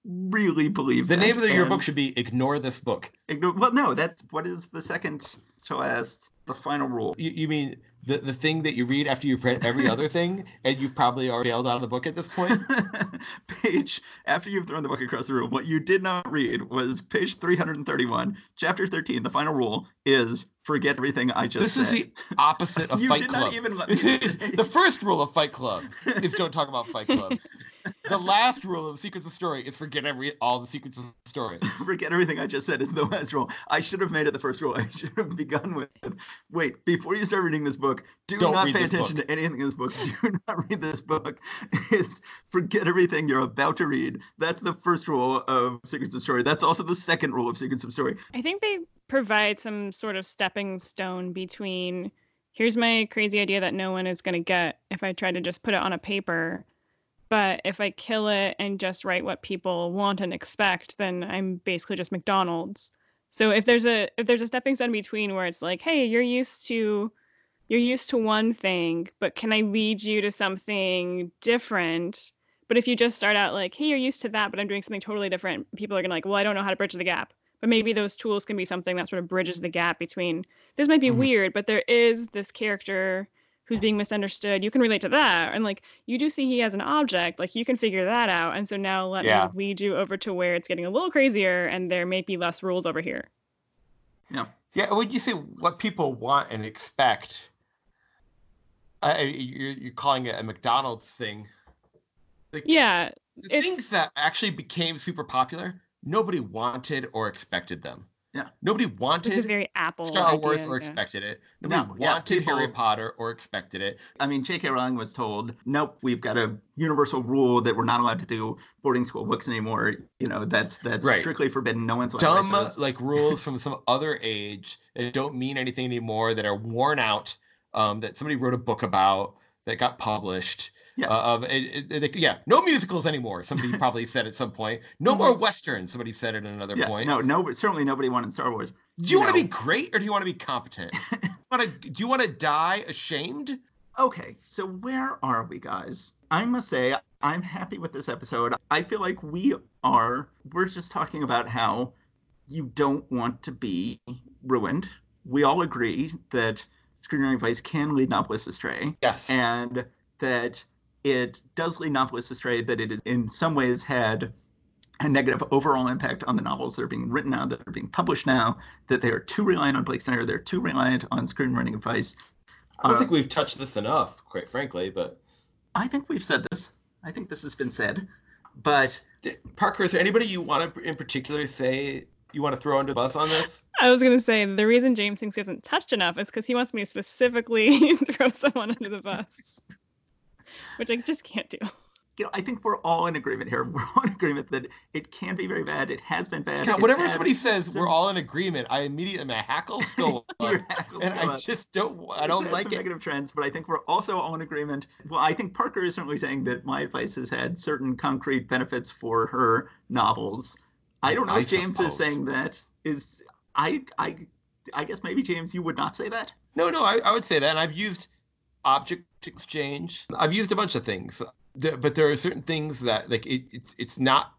really believe the that. name of the, your book should be ignore this book ignore well no that's what is the second to last the final rule you, you mean the, the thing that you read after you've read every other thing and you've probably are bailed out of the book at this point page after you've thrown the book across the room what you did not read was page 331 chapter 13 the final rule is forget everything i just said. this said. is the opposite of you fight did club not even let me the first rule of fight club is don't talk about fight club the last rule of secrets of story is forget every all the secrets of story. Forget everything i just said is the last rule. I should have made it the first rule i should have begun with. Wait before you start reading this book do Don't not pay attention book. to anything in this book. Do not read this book. It's forget everything you're about to read. That's the first rule of secrets of story. That's also the second rule of secrets of story. I think they provide some sort of stepping stone between here's my crazy idea that no one is going to get if i try to just put it on a paper but if I kill it and just write what people want and expect, then I'm basically just McDonald's. So if there's a if there's a stepping stone between where it's like, hey, you're used to you're used to one thing, but can I lead you to something different? But if you just start out like, hey, you're used to that, but I'm doing something totally different, people are gonna like, well, I don't know how to bridge the gap. But maybe those tools can be something that sort of bridges the gap between this might be mm-hmm. weird, but there is this character who's being misunderstood you can relate to that. And like you do see he has an object like you can figure that out. And so now let yeah. me lead you over to where it's getting a little crazier and there may be less rules over here. Yeah. Yeah would you say what people want and expect uh, you're, you're calling it a mcdonald's thing. Like, yeah the things that actually became super popular nobody wanted or expected them yeah. Nobody wanted very Apple Star idea, Wars or yeah. expected it. Nobody no, wanted yeah, people, Harry Potter or expected it. I mean, J.K. Rowling was told, "Nope, we've got a universal rule that we're not allowed to do boarding school books anymore. You know, that's that's right. strictly forbidden. No one's dumb like rules from some other age that don't mean anything anymore that are worn out. Um, that somebody wrote a book about that got published yeah. Uh, it, it, it, yeah, no musicals anymore. Somebody probably said at some point. No more westerns. Somebody said at another yeah, point. No, no, certainly nobody wanted Star Wars. Do you, you want to be great or do you want to be competent? want to? Do you want to die ashamed? Okay, so where are we, guys? I must say, I'm happy with this episode. I feel like we are. We're just talking about how you don't want to be ruined. We all agree that screenwriting advice can lead novelists astray. Yes. And that it does lead novelists astray that it is in some ways had a negative overall impact on the novels that are being written now, that are being published now, that they are too reliant on Blake Snyder, they're too reliant on screenwriting advice. I don't uh, think we've touched this enough, quite frankly, but I think we've said this. I think this has been said. But Parker, is there anybody you want to in particular say you want to throw under the bus on this? I was going to say the reason James thinks he hasn't touched enough is because he wants me to specifically throw someone under the bus, which I just can't do you know, I think we're all in agreement here. We're all in agreement that it can be very bad. It has been bad. Yeah, whatever somebody says, we're all in agreement. I immediately my hackles go up, hackles and go I just don't. I don't like it. Negative trends, but I think we're also all in agreement. Well, I think Parker is certainly saying that my advice has had certain concrete benefits for her novels. I don't know I if James suppose. is saying that. Is I I I guess maybe James, you would not say that. No, no, I, I would say that. I've used object exchange. I've used a bunch of things but there are certain things that like it, it's it's not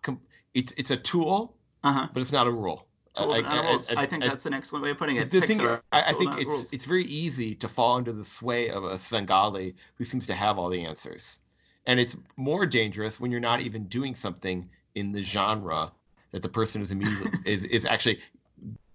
it's it's a tool, uh-huh. but it's not a rule. I, I, I, think that's an excellent way of putting it. The thing, I, think it's rules. it's very easy to fall under the sway of a Svengali who seems to have all the answers, and it's more dangerous when you're not even doing something in the genre that the person is immediately is is actually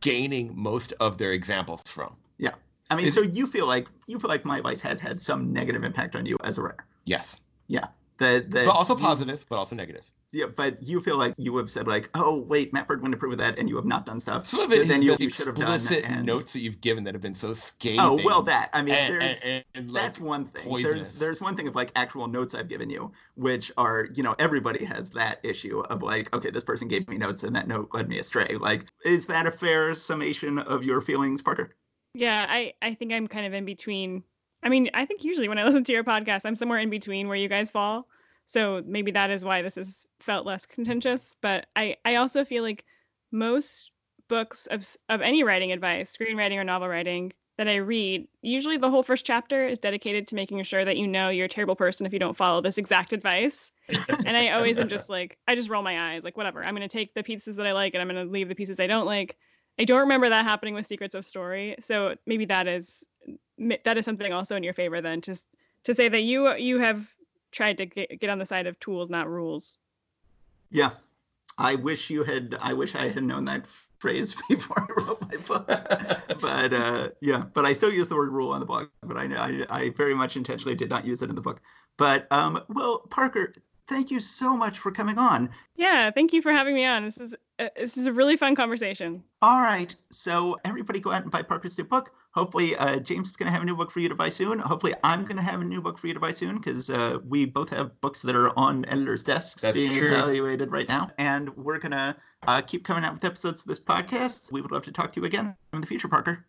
gaining most of their examples from. Yeah, I mean, so you feel like you feel like my advice has had some negative impact on you as a writer. Yes. Yeah. That, that but also positive, you, but also negative. Yeah, but you feel like you have said like, oh wait, Matt Bird wouldn't approve of that, and you have not done stuff. Some of it then you, you should have done and... notes that you've given that have been so scathing. Oh well, that I mean, and, there's and, and, like, that's one thing. Poisonous. There's there's one thing of like actual notes I've given you, which are you know everybody has that issue of like, okay, this person gave me notes and that note led me astray. Like, is that a fair summation of your feelings, Parker? Yeah, I I think I'm kind of in between. I mean, I think usually when I listen to your podcast, I'm somewhere in between where you guys fall. So maybe that is why this has felt less contentious. But I, I also feel like most books of, of any writing advice, screenwriting or novel writing that I read, usually the whole first chapter is dedicated to making sure that you know you're a terrible person if you don't follow this exact advice. and I always am just like, I just roll my eyes, like, whatever. I'm going to take the pieces that I like and I'm going to leave the pieces I don't like. I don't remember that happening with Secrets of Story. So maybe that is that is something also in your favor then to to say that you you have tried to get, get on the side of tools, not rules. Yeah, I wish you had. I wish I had known that phrase before I wrote my book. but uh, yeah, but I still use the word rule on the blog. But I, I, I very much intentionally did not use it in the book. But um, well, Parker, thank you so much for coming on. Yeah, thank you for having me on. This is uh, this is a really fun conversation. All right, so everybody go out and buy Parker's new book. Hopefully, uh, James is going to have a new book for you to buy soon. Hopefully, I'm going to have a new book for you to buy soon because uh, we both have books that are on editors' desks That's being true. evaluated right now. And we're going to uh, keep coming out with episodes of this podcast. We would love to talk to you again in the future, Parker.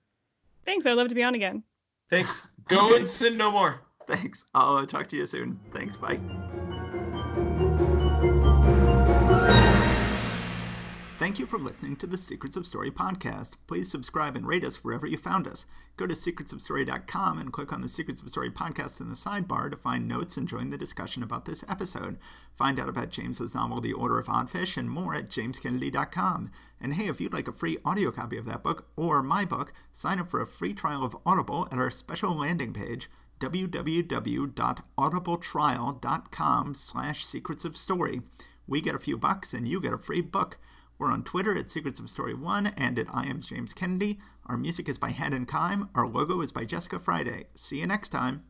Thanks. I'd love to be on again. Thanks. Go and sin no more. Thanks. I'll talk to you soon. Thanks. Bye. Thank you for listening to the Secrets of Story podcast. Please subscribe and rate us wherever you found us. Go to secretsofstory.com and click on the Secrets of Story podcast in the sidebar to find notes and join the discussion about this episode. Find out about James's novel The Order of Oddfish and more at jameskennedy.com. And hey, if you'd like a free audio copy of that book or my book, sign up for a free trial of Audible at our special landing page www.audibletrial.com slash secrets of story. We get a few bucks and you get a free book. We're on Twitter at Secrets of Story 1 and at I am James Kennedy. Our music is by and Kime. Our logo is by Jessica Friday. See you next time.